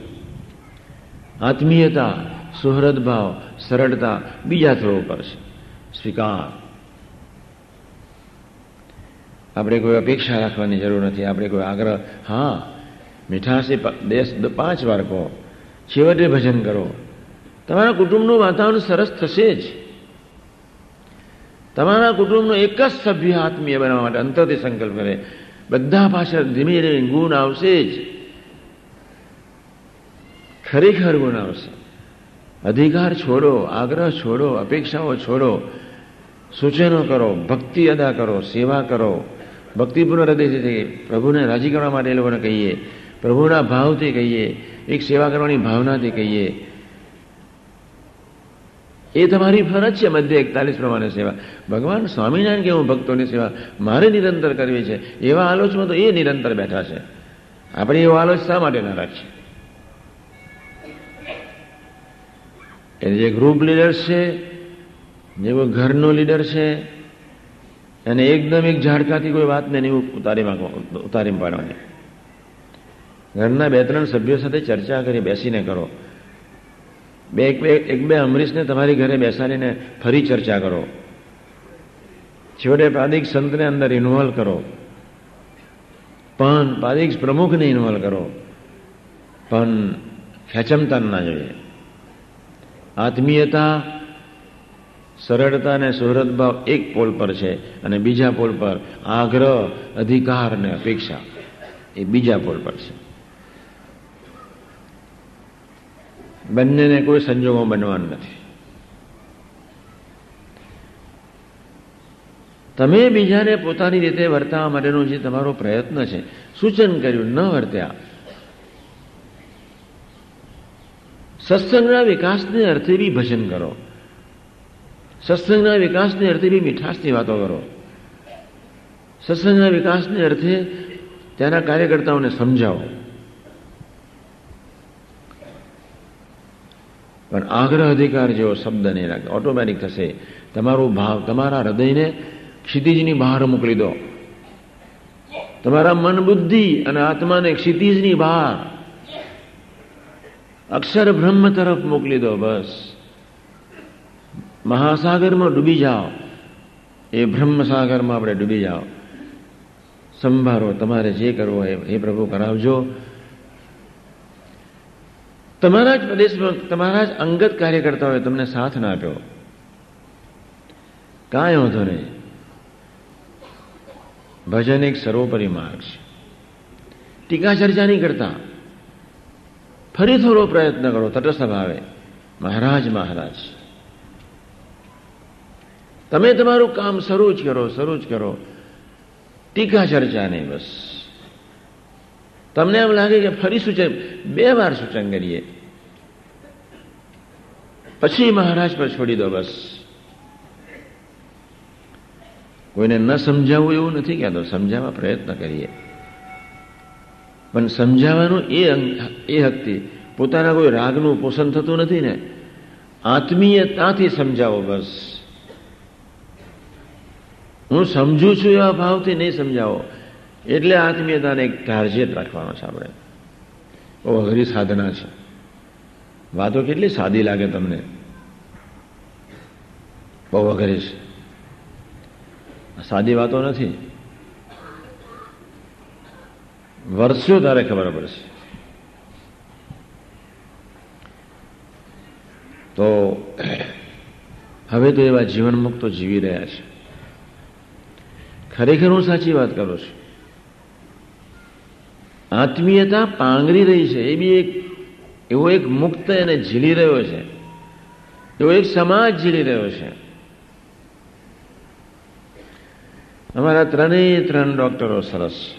આત્મીયતા, સુહૃદભાવ, સરળતા બીજા ધ્રુવ પર છે. સ્વીકાર આપણે કોઈ અપેક્ષા રાખવાની જરૂર નથી. આપણે કોઈ આગ્રહ. હા, મીઠાશે દેશ પાંચ વાર કહો. છેવટે ભજન કરો. તમારા કુટુંબનું વાતાવરણ સરસ થશે જ. તમારા કુટુંબનો એક જ સભ્ય આત્મીય બનાવવા માટે અંતરથી સંકલ્પ કરે. બધા પાછળ ધીમે ધીમે ગુણ આવશે જ. ખરેખર ગુણ આવશે. અધિકાર છોડો, આગ્રહ છોડો, અપેક્ષાઓ છોડો. સૂચનો કરો, ભક્તિ અદા કરો, સેવા કરો. ભક્તિપૂર્ણ હૃદયથી પ્રભુને રાજી કરવા માટે એ લોકોને કહીએ. પ્રભુના ભાવથી કહીએ. એક સેવા કરવાની ભાવનાથી કહીએ. એ તમારી ફરજ છે મધ્ય એકતાલીસ પ્રમાણે સેવા. ભગવાન સ્વામિનારાયણ કે હું ભક્તોની સેવા? મારે નિરંતર કરવી છે. એવા આલોચમાં તો એ નિરંતર બેઠા છે. આપણે એવો આલોચ શા માટે ના રાખીએ? એ જે ગ્રુપ લીડર છે, જેવો ઘરનો લીડર છે અને એકદમ એક ઝાડકાથી કોઈ વાતને નહીં ઉતારી ઉતારી પાડવાની. ઘરના બે ત્રણ સભ્યો સાથે ચર્ચા કરી, બેસીને કરો. બે બે એક બે અમરીશને તમારી ઘરે બેસાડીને ફરી ચર્ચા કરો. છેવટે પ્રાદિક સંતને અંદર ઇન્વોલ્વ કરો. પણ પ્રાદિક પ્રમુખને ઇન્વોલ્વ કરો. પણ ખેંચમતા ના જોઈએ. આત્મીયતા સરળતા અને સુહૃદભાવ એક પોલ પર છે અને બીજા પોલ પર આગ્રહ, અધિકાર અને અપેક્ષા. એ બીજા પોલ પર છે. બંનેને કોઈ સંજોગો બનવાનું નથી. તમે બીજાને પોતાની રીતે વર્તાવા માટેનો જે તમારો પ્રયત્ન છે, સૂચન કર્યું, ન વર્ત્યા. સત્સંગના વિકાસને અર્થે બી ભજન કરો. સત્સંગના વિકાસને અર્થે બી મીઠાશની વાતો કરો. સત્સંગના વિકાસને અર્થે ત્યાંના કાર્યકર્તાઓને સમજાવો. પણ આગ્રહ અધિકાર જેવો શબ્દ નહીં રાખે. ઓટોમેટિક થશે. તમારો ભાવ, તમારા હૃદયને ક્ષિતિજની બહાર મોકલી દો. તમારા મન બુદ્ધિ અને આત્માને ક્ષિતિજની બહાર. અક્ષર બ્રહ્મ તરફ મોકલી દો બસ. મહાસાગરમાં ડૂબી જાઓ. એ બ્રહ્મસાગરમાં આપણે ડૂબી જાઓ. સંભાળો તમારે જે કરવો એ પ્રભુ કરાવજો. તમારા જ પ્રદેશમાં તમારા જ અંગત કાર્યકર્તાઓએ તમને સાથ ના આપ્યો કાંઈ વાંધો નહીં. ભજન એક સર્વોપરી માર્ગ છે. ટીકા ચર્ચા નહીં કરતા. ફરી થોડો પ્રયત્ન કરો, તટસ્થ ભાવે. મહારાજ મહારાજ. તમે તમારું કામ શરૂ જ કરો શરૂ જ કરો. ટીકા ચર્ચા નહીં બસ. તમને એમ લાગે કે ફરી સૂચન, બે વાર સૂચન કરીએ. પછી મહારાજ પર છોડી દો બસ. કોઈને ન સમજાવવું એવું નથી કહેતો, સમજાવવા પ્રયત્ન કરીએ. પણ સમજાવવાનું એ એ હકથી, પોતાના કોઈ રાગનું પોષણ થતું નથી ને. આત્મીયતાથી સમજાવો બસ. હું સમજુ છું એવા ભાવથી નહીં સમજાવો. એટલે આત્મીયતાને એક ટાર્જેટ રાખવાનો છે આપણે. બહુ અઘરી સાધના છે. વાતો કેટલી સાદી લાગે તમને. બહુ અઘરી છે. સાદી વાતો નથી. વર્ષો તારે ખબર પડશે. તો હવે તો એવા જીવન મુક્તો જીવી રહ્યા છે. ખરેખર હું સાચી વાત કરું છું. આત્મીયતા પાંગરી રહી છે, એ બી એક, એવો એક મુક્ત એને ઝીલી રહ્યો છે. એવો એક સમાજ ઝીલી રહ્યો છે. અમારા ત્રણેય ત્રણ ડોક્ટરો સરસ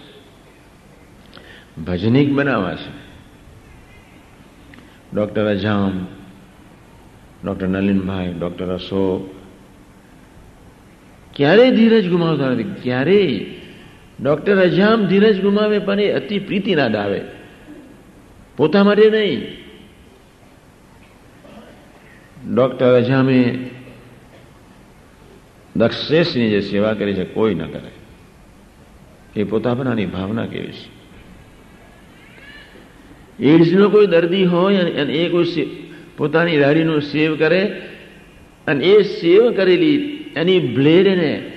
ભજનિક બનાવવા છે. ડોક્ટર અજામ, ડોક્ટર નલિનભાઈ, ડોક્ટર અશોક ક્યારેય ધીરજ ગુમાવતા નથી? ક્યારે? ડોક્ટર અજામ ધીરજ ગુમાવે, પણ એ અતિ પ્રીતિના દાવે. પોતા માટે નહીં. ડોક્ટર અજામે દક્ષેશની જે સેવા કરી છે, કોઈ ન કરે. એ પોતાપણાની ભાવના કેવી છે? એડ્સનો કોઈ દર્દી હોય અને એ કોઈ પોતાની દાઢીનું સેવ કરે અને એ સેવ કરેલી એની બ્લેડ એને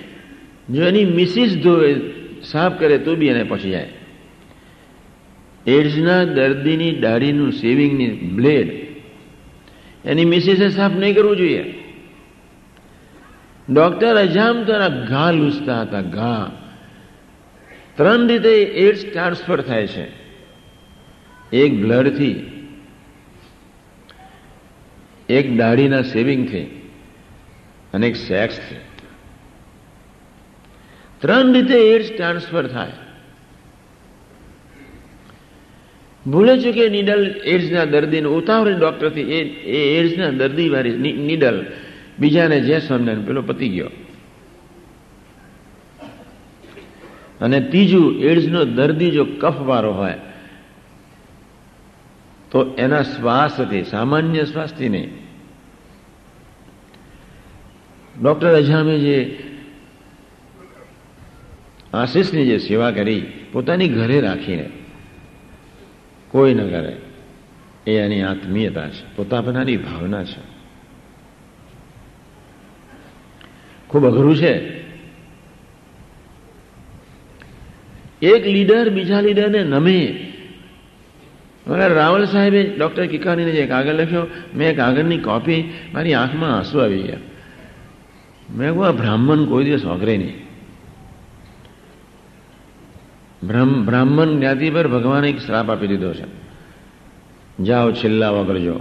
જો એની મિસિસ ધોવે, સાફ કરે, તો બી એને પછી જાય. એડ્સના દર્દીની દાઢીનું સેવિંગની બ્લેડ એની મિસિસે સાફ નહીં કરવું જોઈએ. ડોક્ટર અજામ તો ઘા લૂસતા હતા, ઘા. ત્રણ રીતે એડ્સ ટ્રાન્સફર થાય છે. એક બ્લડથી એક દાઢીના સેવિંગથી અને એક સેક્સથી ત્રણ રીતે એડ્સ ટ્રાન્સફર થાય. ભૂલે છે કે નીડલ એડ્સના દર્દીને ઉતાવળી ડોક્ટરથી એ એડ્સના દર્દી વાળી નીડલ બીજાને જે સમજે પેલો પતી ગયો. અને ત્રીજું એડ્સનો દર્દી જો કફવાળો હોય, તો એના શ્વાસથી, સામાન્ય શ્વાસથી નહીં. ડોક્ટર અજામે જે આશીષની જે સેવા કરી, પોતાની ઘરે રાખીને કોઈ ન કરે, એ એની આત્મીયતા છે, પોતાપનાની ભાવના છે. ખૂબ અઘરું છે. એક લીડર બીજા લીડરને નમે. મને રાવલ સાહેબે ડોક્ટર કિકાનીને જે કાગળ લખ્યો, મેં કાગળની કોપી મારી આંખમાં આંસુ આવી ગયા. મેં કહું બ્રાહ્મણ કોઈ દિવસ વાગરે નહીં. બ્રાહ્મણ જ્ઞાતિ પર ભગવાને એક શ્રાપ આપી દીધો છે. જાઓ, છેલ્લા વગરજો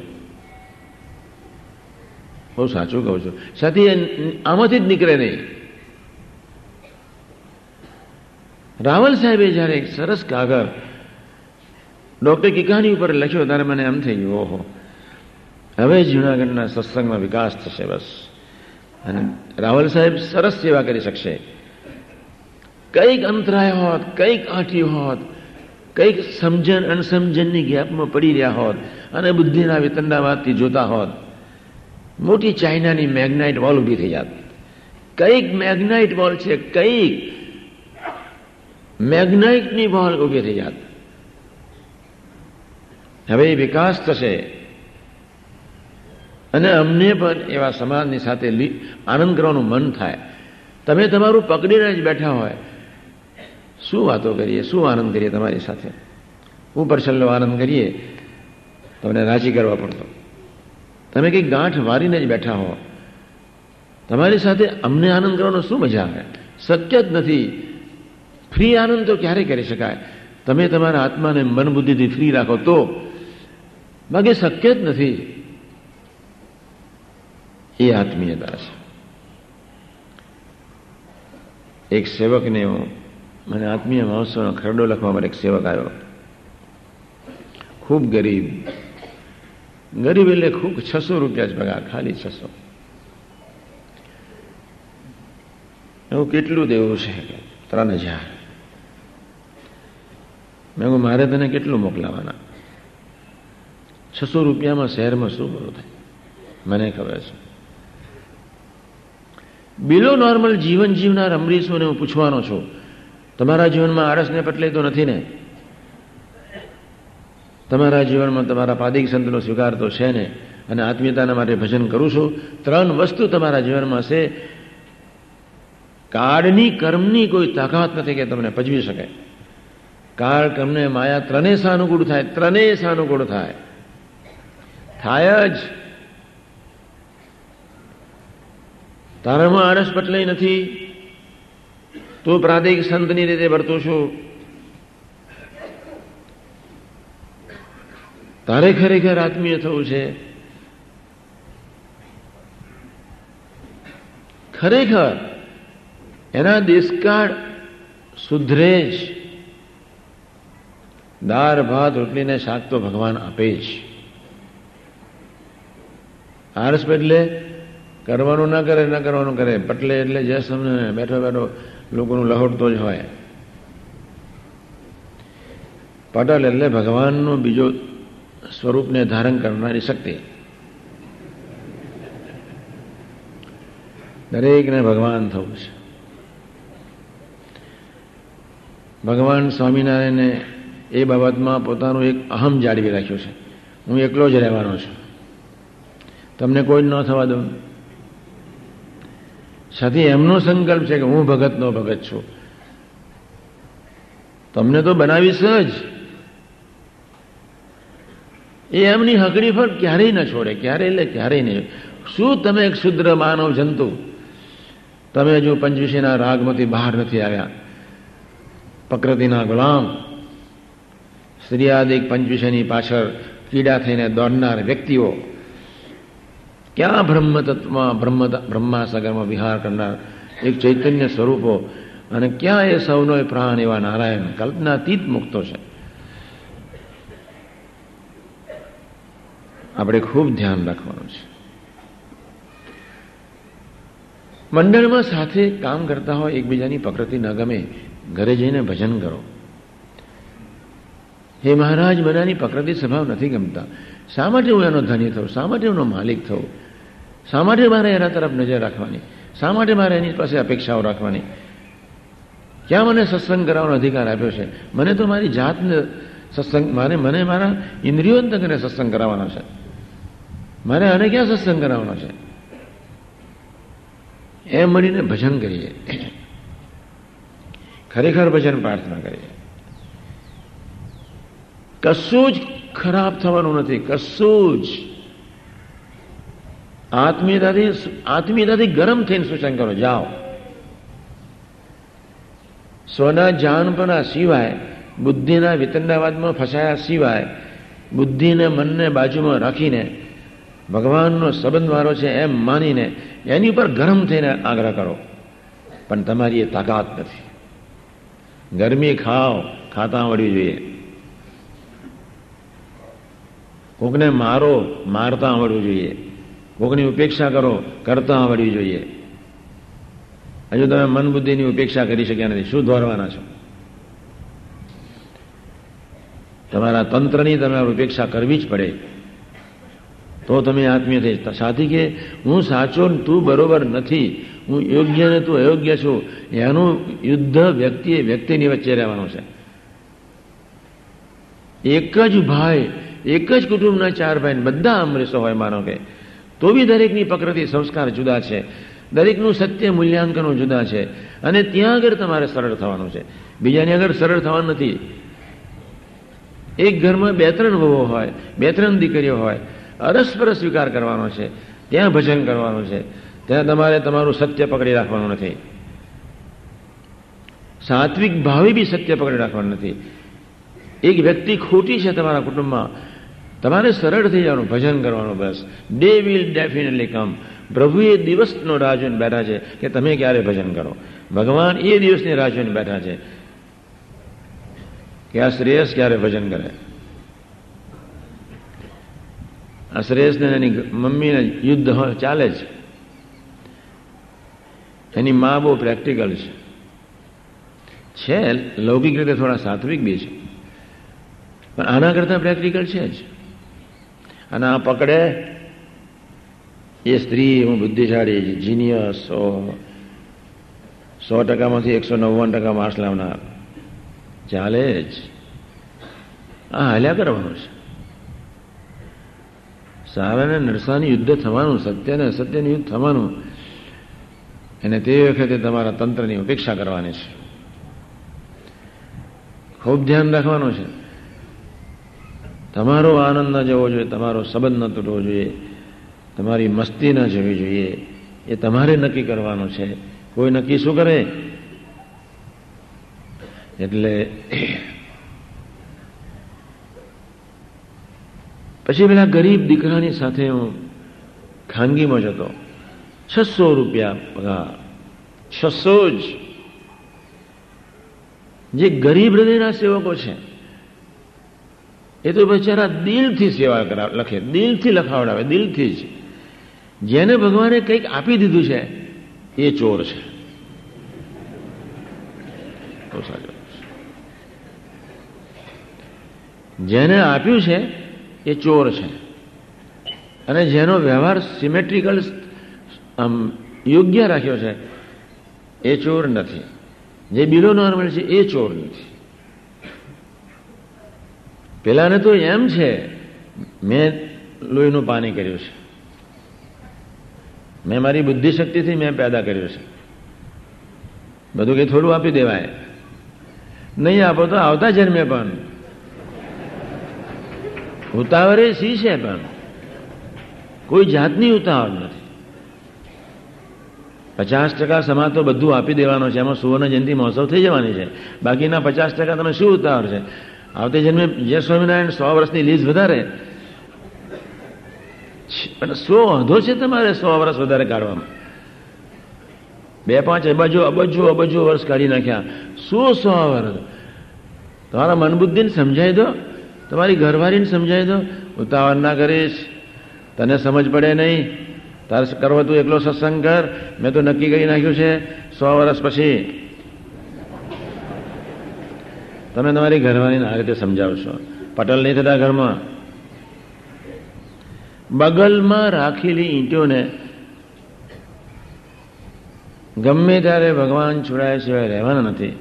બહુ સાચું કહું છું. સાથી આમાંથી જ નીકળે નહીં. રાવલ સાહેબે જ્યારે એક સરસ કાગળ ડોક્ટર કિકાની ઉપર લખ્યો, ત્યારે મને એમ થઈ ગયું, ઓહો, હવે જૂનાગઢના સત્સંગમાં વિકાસ થશે બસ. અને રાવલ સાહેબ સરસ સેવા કરી શકશે. કંઈક અંતરાય હોત, કંઈક આંટી હોત, કંઈક સમજણ, અણસમજણની ગેપમાં પડી રહ્યા હોત અને બુદ્ધિના વિતંડાવાદથી જોતા હોત. મોટી ચાઇનાની મેગ્નાઇટ વોલ ઊભી થઈ જાત. કંઈક મેગ્નાઇટ વોલ છે, કંઈક મેગ્નાઇટની વોલ ઊભી થઈ જાત. હવે વિકાસ થશે. અને અમને પણ એવા સમાજની સાથે આનંદ કરવાનું મન થાય. તમે તમારું પકડીને જ બેઠા હોય. શું વાતો કરીએ? શું આનંદ કરીએ તમારી સાથે? ઉપર છેલ્લો આનંદ કરીએ. તમને રાજી કરવા પડતો. તમે કંઈક ગાંઠ વારીને જ બેઠા હો. તમારી સાથે અમને આનંદ કરવાનો શું મજા આવે? શક્ય જ નથી. ફ્રી આનંદ તો ક્યારે કરી શકાય? તમે તમારા આત્માને મન બુદ્ધિથી ફ્રી રાખો તો. બાકી શક્ય જ નથી. એ આત્મીયતા છે. એક સેવકને મને આત્મીય મહોત્સવનો ખરડો લખવા માટે એક સેવક આવ્યો. ખૂબ ગરીબ. ગરીબ એટલે ખૂબ છસો રૂપિયા જ પગાર, ખાલી છસો. એવું કેટલું દેવું છે? ત્રણ હજાર. મેં કહું મારે તને કેટલું મોકલાવાના? છસો રૂપિયામાં શહેરમાં શું બધું થાય? મને ખબર છે. બિલો નોર્મલ જીવન જીવનાર અમરીશોને હું પૂછવાનો છું. તમારા જીવનમાં આળસને પટલે તો નથી ને? તમારા જીવનમાં તમારા પાદિક સંતનો સ્વીકાર તો છે ને? અને આત્મીયતાના માટે ભજન કરું છું. ત્રણ વસ્તુ તમારા જીવનમાં છે કાળની કર્મની કોઈ તાકાત નથી કે તમને પજવી શકે. કાળ કર્મને માયા ત્રણે સાનુકૂળ થાય, ત્રણેય સાનુકૂળ થાય. થાય જ. તારામાં આળસ પટલાઈ નથી. તું પ્રાદેશિક સંતની રીતે વર્તું છું. તારે ખરેખર આત્મીય થવું છે. ખરેખર એના દેશકાળ સુધરે જ. દાળ, ભાત, રોટલીને શાક તો ભગવાન આપે જ. આરસ એટલે કરવાનું ના કરે, ના કરવાનું કરે. પટલે એટલે જે સમય બેઠો બેઠો લોકોનું લહોટતો જ હોય. પટલ એટલે ભગવાનનું બીજો સ્વરૂપને ધારણ કરનારી શક્તિ. દરેકને ભગવાન થવું છે. ભગવાન સ્વામિનારાયણે એ બાબતમાં પોતાનું એક અહમ જાળવી રાખ્યું છે. હું એકલો જ રહેવાનો છું. તમને કોઈ ન થવા દઉં. સાથે એમનો સંકલ્પ છે કે હું ભગતનો ભગત છું. તમને તો બનાવીશ જ. એ એમની હકડી પર ક્યારેય ન છોડે ક્યારે એટલે ક્યારેય નહીં. શું તમે એક શુદ્ર માનવ જંતુ? તમે હજુ પંચવીસીના રાગમાંથી બહાર નથી આવ્યા. પ્રકૃતિના ગુલામ. સ્ત્રીયાદિક પંચવીસીની પાછળ કીડા થઈને દોડનાર વ્યક્તિઓ. ક્યાં બ્રહ્મ તત્વમાં બ્રહ્મ બ્રહ્માસાગરમાં વિહાર કરનાર એક ચૈતન્ય સ્વરૂપો અને ક્યાં એ સૌનો પ્રાણ એવા નારાયણ કલ્પનાતીત મુક્તો છે? આપણે ખૂબ ધ્યાન રાખવાનું છે. મંડળમાં સાથે કામ કરતા હોય, એકબીજાની પ્રકૃતિ ન ગમે, ઘરે જઈને ભજન કરો. હે મહારાજ, બધાની પ્રકૃતિ સ્વભાવ નથી ગમતા. શા માટે હું એનો ધની થઉં? શા માટે એનો માલિક થઉં? શા માટે મારે એના તરફ નજર રાખવાની? શા માટે મારે એની પાસે અપેક્ષાઓ રાખવાની? ક્યાં મને સત્સંગ કરવાનો અધિકાર આપ્યો છે? મને તો મારી જાતને સત્સંગ, મારે, મને મારા ઇન્દ્રિયો તકને સત્સંગ કરાવવાનો છે? મારે આને ક્યાં સત્સંગ કરાવવાનો છે? એમ મળીને ભજન કરીએ. ખરેખર ભજન પ્રાર્થના કરીએ. કશું જ ખરાબ થવાનું નથી. કશું જ. આત્મીયતાથી આત્મીયતાથી ગરમ થઈને સૂચન કરો, જાઓ. સ્વના જાણપણા સિવાય, બુદ્ધિના વિતંડાવાદમાં ફસાયા સિવાય, બુદ્ધિને મનને બાજુમાં રાખીને ભગવાનનો સંબંધ મારો છે એમ માનીને એની ઉપર ગરમ થઈને આગ્રહ કરો. પણ તમારી એ તાકાત નથી. ગરમી ખાઓ, ખાતા આવડવી જોઈએ. કોકને મારો, મારતા આવડવું જોઈએ. કોકની ઉપેક્ષા કરો, કરતા આવડવી જોઈએ. હજુ તમે મન બુદ્ધિની ઉપેક્ષા કરી શક્યા નથી. શું ધોરવાના છો? તમારા તંત્રની તમારે ઉપેક્ષા કરવી જ પડે. તો તમે આત્મીય થઈ સાથી કે, હું સાચો તું બરોબર નથી. હું યોગ્ય ને તું અયોગ્ય છું. એનું યુદ્ધ વ્યક્તિએ વ્યક્તિની વચ્ચે રહેવાનું છે. એક જ ભાઈ, એક જ કુટુંબના ચાર ભાઈ બધા અમરીશો હોય, માનો કે. તો બી દરેકની પ્રકૃતિ સંસ્કાર જુદા છે. દરેકનું સત્ય મૂલ્યાંકનો જુદા છે. અને ત્યાં આગળ તમારે સરળ થવાનું છે. બીજાની આગળ સરળ થવાનું નથી. એક ઘરમાં બે ત્રણ વહુ હોય બે ત્રણ દીકરીઓ હોય, અરસપરસ સ્વીકાર કરવાનો છે. ત્યાં ભજન કરવાનું છે. ત્યાં તમારે તમારું સત્ય પકડી રાખવાનું નથી. સાત્વિક ભાવે બી સત્ય પકડી રાખવાનું નથી. એક વ્યક્તિ ખોટી છે તમારા કુટુંબમાં તમારે સરળ થઈ જવાનું, ભજન કરવાનું બસ. ડે વિલ ડેફિનેટલી કમ પ્રભુ એ દિવસનો રાહ જોઈને બેઠા છે કે તમે ક્યારે ભજન કરો? ભગવાન એ દિવસની રાહ જોઈને બેઠા છે કે આ શ્રેયસ ક્યારે ભજન કરે? આ શ્રેયસને એની મમ્મીને યુદ્ધ ચાલે છે એની મા બહુ પ્રેક્ટિકલ છે. છે, લૌકિક રીતે થોડા સાત્વિક બી છે. પણ આના કરતા પ્રેક્ટિકલ છે જ. અને આ પકડે એ સ્ત્રી, હું બુદ્ધિશાળી જીનિયસ સો સો ટકામાંથી એકસો નવ્વાણું ટકા માર્ક્સ લાવનાર. ચાલે જ. આ હાલ્યા કરવાનું છે. સારા ને નરસાનું યુદ્ધ થવાનું, સત્ય અને અસત્યનું યુદ્ધ થવાનું. અને તે વખતે તમારા તંત્રની અપેક્ષા કરવાની છે. ખૂબ ધ્યાન રાખવાનું છે. તમારો આનંદ ન જવો જોઈએ, તમારો સંબંધ ન તૂટવો જોઈએ. તમારી મસ્તી ન જવી જોઈએ. એ તમારે નક્કી કરવાનું છે. કોઈ નક્કી શું કરે? એટલે પછી પેલા ગરીબ દીકરાની સાથે હું ખાનગીમાં જતો. છસો રૂપિયા પગાર. છસો જ. જે ગરીબ હૃદયના સેવકો છે એ તો બિચારા દિલથી સેવા કરાવ લખે. દિલથી લખાવડાવે, દિલથી જ. જેને ભગવાને કંઈક આપી દીધું છે, એ ચોર છે. જેને આપ્યું છે, એ ચોર છે. અને જેનો વ્યવહાર સિમેટ્રિકલ આમ, યોગ્ય રાખ્યો છે, એ ચોર નથી. જે બિલો નોર્મલ છે, એ ચોર નથી. પેલાને તો એમ છે, મેં લોહીનું પાણી કર્યું છે. મેં મારી બુદ્ધિશક્તિથી મેં પેદા કર્યું છે. બધું કંઈ થોડું આપી દેવાય. નહીં આપો તો આવતા જન્મે પણ. ઉતાવળે સી છે પણ? કોઈ જાતની ઉતાવળ નથી. પચાસ ટકા સમાજ તો બધું આપી દેવાનો છે. એમાં સુવર્ણ જયંતિ મહોત્સવ થઈ જવાની છે. બાકીના પચાસ ટકા તમે શું ઉતાવળ છે? આવતે જન્મે જય સ્વામિનારાયણ સો વર્ષની લીઝ વધારે. પણ સો વાંધો છે તમારે સો વર્ષ વધારે કાઢવામાં. બે પાંચ અબજો અબજો અબજો વર્ષ કાઢી નાખ્યા. શું સો વર્ષ. તમારા મનબુદ્ધિને સમજાવી દો. તમારી ઘરવાળીને સમજાવી દો. ઉતાવળ ના કરીશ. તને સમજ પડે નહીં. તારે કરવો તું એકલો સત્સંગ કર. મેં તો નક્કી કરી નાખ્યું છે. સો વર્ષ પછી તમે તમારી ઘરવાળીને આ રીતે સમજાવશો. પટલ નહીં થતા ઘરમાં. બગલમાં રાખેલી ઈંટોને ગમે ત્યારે ભગવાન છોડાય સિવાય રહેવાના નથી.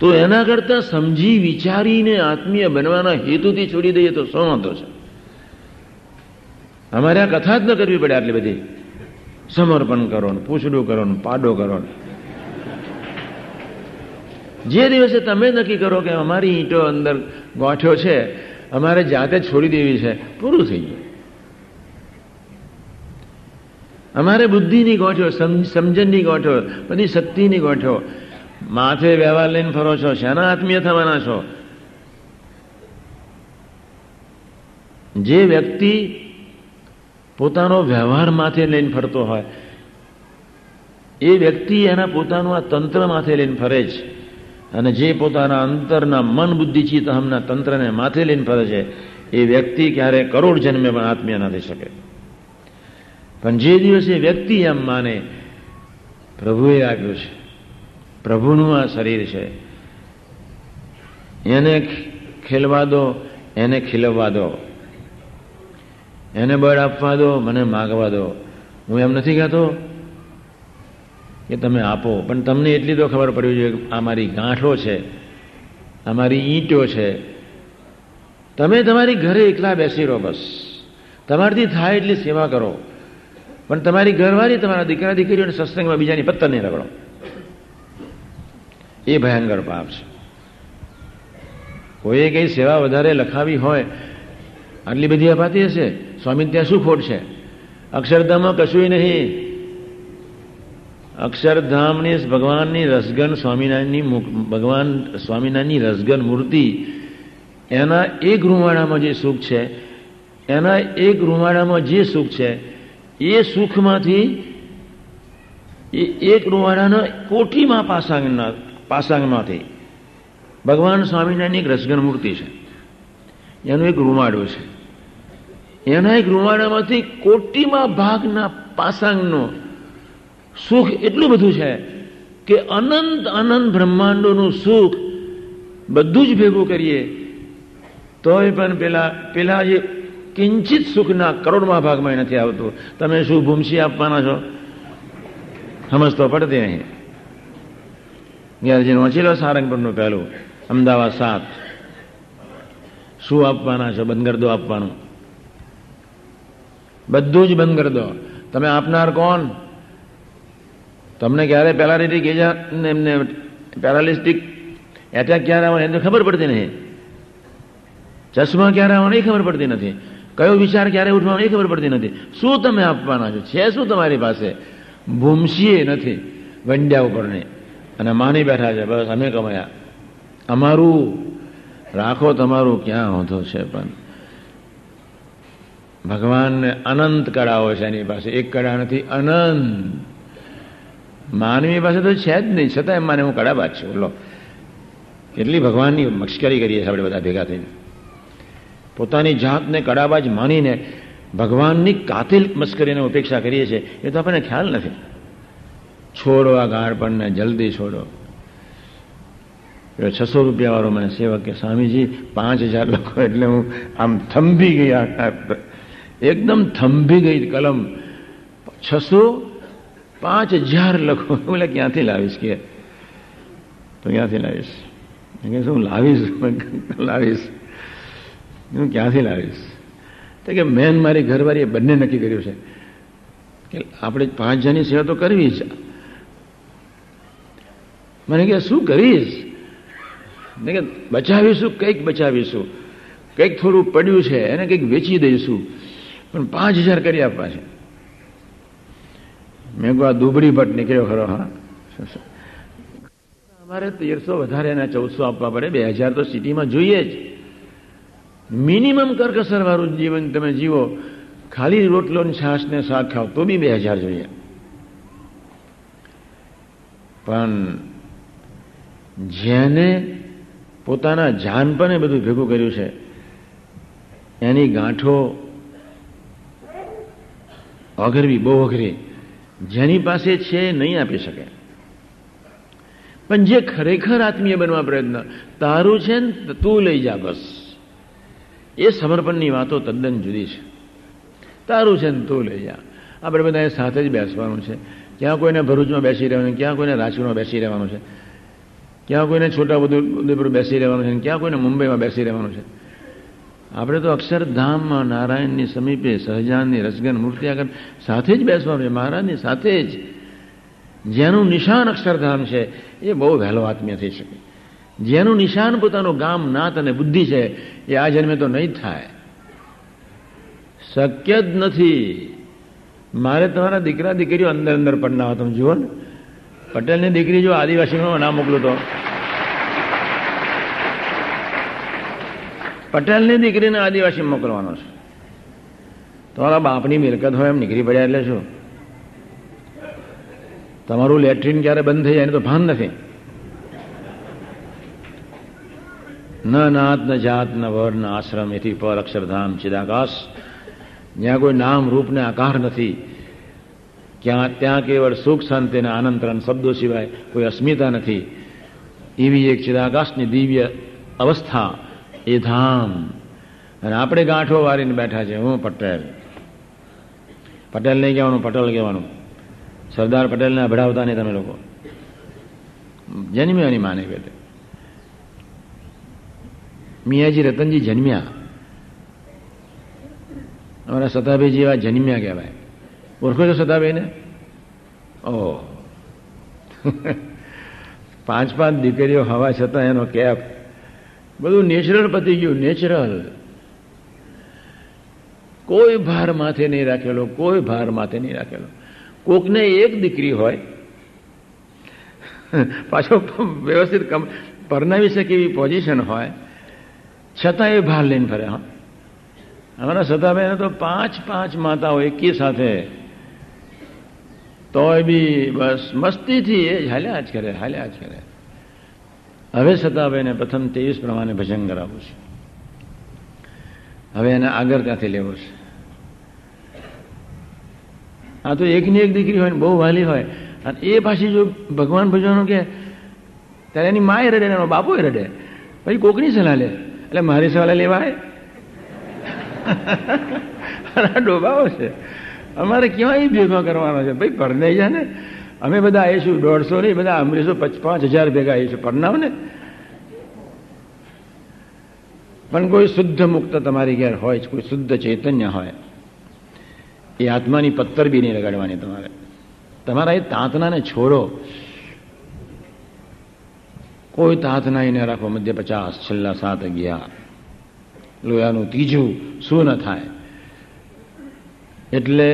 તો એના કરતા સમજી વિચારીને આત્મીય બનવાના હેતુથી છોડી દઈએ તો શું વાંધો છે? અમારે આ કથા જ ન કરવી પડે આટલી બધી. સમર્પણ કરો ને પૂછડું કરો ને, પાડો કરો જે દિવસે તમે નક્કી કરો કે અમારી ઈંટો અંદર ગોઠ્યો છે, અમારે જાતે છોડી દેવી છે, પૂરું થઈ ગયું. અમારે બુદ્ધિની ગોઠવો સમજણની ગોઠો, બધી શક્તિની ગોઠો. માથે વ્યવહાર લઈને ફરો છો, શાના આત્મીય થવાના છો? જે વ્યક્તિ પોતાનો વ્યવહાર માથે લઈને ફરતો હોય, એ વ્યક્તિ એના પોતાનું આ તંત્ર માથે લઈને ફરે છે અને જે પોતાના અંતરના મન બુદ્ધિ ચિત્ત અહમના તંત્રને માથે લઈને ફરે છે, એ વ્યક્તિ ક્યારે કરોડ જન્મે પણ આત્મીય ના થઈ શકે. પણ જે દિવસે વ્યક્તિ એમ માને, પ્રભુએ આપ્યું છે. પ્રભુનું આ શરીર છે. એને ખેલવા દો, એને ખીલવવા દો. એને બળ આપવા દો, મને માગવા દો. હું એમ નથી કહેતો કે તમે આપો. પણ તમને એટલી તો ખબર પડવી જોઈએ આ મારી ગાંઠો છે, આ મારી ઈંટો છે. તમે તમારી ઘરે એકલા બેસી રહો બસ. તમારાથી થાય એટલી સેવા કરો. પણ તમારી ઘરવાળી તમારા દીકરા દીકરીઓને સત્સંગમાં બીજાની પત્તર નહીં રગડો. એ ભયંકર પાપ છે. કોઈએ કંઈ સેવા વધારે લખાવી હોય, આટલી બધી અપાતી હશે? સ્વામી ત્યાં શું ખોટ છે? અક્ષરધામમાં કશું નહીં. અક્ષરધામની ભગવાનની રસગન સ્વામિનારાયણની ભગવાન સ્વામિનારાયણની રસગન મૂર્તિ, એના એક રૂવાડામાં જે સુખ છે, એના એક રૂવાડામાં જે સુખ છે, એ સુખમાંથી એ એક રૂવાડાના કોટીમાં પાસાંગના પાસાંગમાંથી ભગવાન સ્વામિનારાયણની એક રસગન મૂર્તિ છે. એનો એક રૂવાડો છે. એના એક રૂવાડામાંથી કોટીમાં ભાગના પાસાંગનો સુખ એટલું બધું છે કે અનંત અનંત બ્રહ્માંડોનું સુખ બધું જ ભેગું કરીએ, તોય પણ પેલા પેલા જે કિંચિત સુખના કરોડમાં ભાગમાં નથી આવતું. તમે શું ભૂમસી આપવાના છો? સમજતો પડતી નહીં જ્ઞાનજી વાંચી લો સારંગપુરનું પહેલું, અમદાવાદ સાત. શું આપવાના છો? બંધ કરી દો આપવાનું. બધું જ બંધ તમે આપનાર કોણ? તમને ક્યારે પેરાલિટિક એમને પેરાલિસ્ટિક એટેક ક્યારે આવે એને ખબર પડતી નહીં. ચશ્મા ક્યારે આવવાનો એ ખબર પડતી નથી. કયો વિચાર ક્યારે ઉઠવાનો એ ખબર પડતી નથી. શું તમે આપવાના છો? છે શું તમારી પાસે? ભૂમસીએ નથી. વંડ્યા ઉપરની અને માની બેઠા છે, બસ અમે કમાયા. અમારું રાખો તમારું, ક્યાં હોતો છે પણ. ભગવાનને અનંત કળાઓ છે એની પાસે. એક કળા નથી, અનંત. માનવી પાસે તો છે જ નહીં. છતાં એમ માને હું કડાબાજ છું. બોલો. એટલી ભગવાનની મશ્કરી કરીએ છીએ આપણે બધા ભેગા થઈને. પોતાની જાતને કડાબાજ માનીને ભગવાનની કાતિલ મશ્કરીને ઉપેક્ષા કરીએ છીએ. એ તો આપણને ખ્યાલ નથી. છોડો આ ગાળપણને, જલ્દી છોડો. છસો રૂપિયાવાળો મને સેવક કે, સ્વામીજી, પાંચ હજાર લોકો એટલે હું આમ થંભી ગઈ એકદમ થંભી ગઈ કલમ. છસો પાંચ હજાર લખો. એટલે ક્યાંથી લાવીશ? કે, તો ક્યાંથી લાવીશ? કે શું લાવીશ? લાવીશ. હું ક્યાંથી લાવીશ? તો કે મેન મારી ઘરવાળીએ બંને નક્કી કર્યું છે. કે, આપણે પાંચ જણની સેવા તો કરવી જ. મને કે, શું કરીશ? કે, બચાવીશું, કંઈક બચાવીશું. કંઈક થોડું પડ્યું છે, એને કંઈક વેચી દઈશું. પણ પાંચ હજાર કરી આપવા છે. મેં કહું આ દુબળી ભટ્ટ નીકળ્યો ખરો, હા. અમારે તેરસો વધારે એના ચૌદસો આપવા પડે, બે હજાર તો સિટીમાં જોઈએ જ. મિનિમમ કરકસર વાળું જીવન તમે જીવો, ખાલી રોટલો છાશ ને શાક ખાવ તો બી બે હજાર જોઈએ. પણ જેને પોતાના જાનપણે બધું ભેગું કર્યું છે, એની ગાંઠો અઘરવી બહુ અઘરી જેની પાસે છે નહીં આપી શકે. પણ જે ખરેખર આત્મીય બનવા પ્રયત્ન, તારું છે ને તું લઈ જા બસ. એ સમર્પણની વાતો તદ્દન જુદી છે. તારું છે ને તું લઈ જા. આપણે બધા સાથે જ બેસવાનું છે. ક્યાં કોઈને ભરૂચમાં બેસી રહેવાનું ક્યાં કોઈને રાજકોટમાં બેસી રહેવાનું છે, ક્યાં કોઈને છોટા ઉદેપુર બેસી રહેવાનું છે, ક્યાં કોઈને મુંબઈમાં બેસી રહેવાનું છે. આપણે તો અક્ષરધામમાં નારાયણની સમીપે સહજાનની રસગન મૂર્તિ આગળ સાથે જ બેસવાનું છે મહારાજની સાથે જ. જેનું નિશાન અક્ષરધામ છે, એ બહુ વહેલો આત્મીય થઈ શકે. જેનું નિશાન પોતાનું ગામ, નાત અને બુદ્ધિ છે, એ આ જન્મે તો નહીં થાય. શક્ય જ નથી. મારે તમારા દીકરા દીકરીઓ અંદર અંદર પડના તમે જુઓ ને. પટેલની દીકરી જો આદિવાસીમાં ના મોકલું તો. પટેલની દીકરીને આદિવાસી મોકલવાનો છે. તમારા બાપની મિલકત હોય એમ નીકળી પડ્યા એટલે શું? તમારું લેટ્રિન ક્યારે બંધ થઈ જાય તો ભાન નથી. ન નાત, ન જાત, ન વર્ણ આશ્રમ, એથી પર અક્ષરધામ, ચિદાકાશ. જ્યાં કોઈ નામ, રૂપ ને આકાર નથી. ક્યાં, ત્યાં કેવળ સુખ, શાંતિ અને આનંતરણ શબ્દો સિવાય કોઈ અસ્મિતા નથી. એવી એક ચિદાકાશની દિવ્ય અવસ્થા એ ધામ. અને આપણે ગાંઠો વારીને બેઠા છે હું પટેલ. પટેલ નહીં કહેવાનું, પટેલ કહેવાનું. સરદાર પટેલને અભડાવતા નહીં તમે લોકો. જન્મ્યાની માને કે મિયાજી રતનજી જન્મ્યા. અમારા સતાભાઈ જેવા જન્મ્યા કહેવાય. ઓળખો છો સતાભાઈને ઓહ. [LAUGHS] પાંચ પાંચ દીકરીઓ હવા છતાં એનો કેપ બધું નેચરલ પતી ગયું નેચરલ કોઈ ભાર માથે નહીં રાખેલો, કોઈ ભાર માથે નહીં રાખેલો. કોકને એક દીકરી હોય, [LAUGHS] પાછો વ્યવસ્થિત પરનાવી શકે એવી પોઝિશન હોય, છતાં એ ભાર લઈને ફરે, હા. અમારા સતાભાઈને તો પાંચ પાંચ માતાઓ એકી સાથે. તોય બી બસ મસ્તીથી એ હાલ્યા જ કરે, હાલ્યા જ કરે. હવે સતાભાઈને પ્રથમ ત્રેવીસ પ્રમાણે ભજન કરાવવું છે. હવે એને આગળ ત્યાંથી લેવું છે? આ તો એકની એક દીકરી હોય ને બહુ વાલી હોય, અને એ પાછી જો ભગવાન ભજવાનું કે ત્યારે એની માએ રડે એનો બાપો રડે. પછી કોકની સલાહ લે? એટલે મારી સલાહ લેવાય? [LAUGHS] ડોબાઓ છે. અમારે ક્યાંય ભેગો કરવાનો છે? ભાઈ પરને જાય ને અમે બધા આવીશું દોઢસો નહીં, બધા અમરીસો પાંચ હજાર ભેગા આવીશું. પરનાવ ને પણ કોઈ શુદ્ધ મુક્ત તમારી ઘેર હોય કોઈ શુદ્ધ ચૈતન્ય હોય, એ આત્માની પત્તર બી નહીં લગાડવાની તમારે. તમારા એ તાંતનાને છોડો. કોઈ તાંતના એને રાખો, મધ્ય પચાસ, છેલ્લા સાત અગિયાર. લોયાનું ત્રીજું, શું ન થાય. એટલે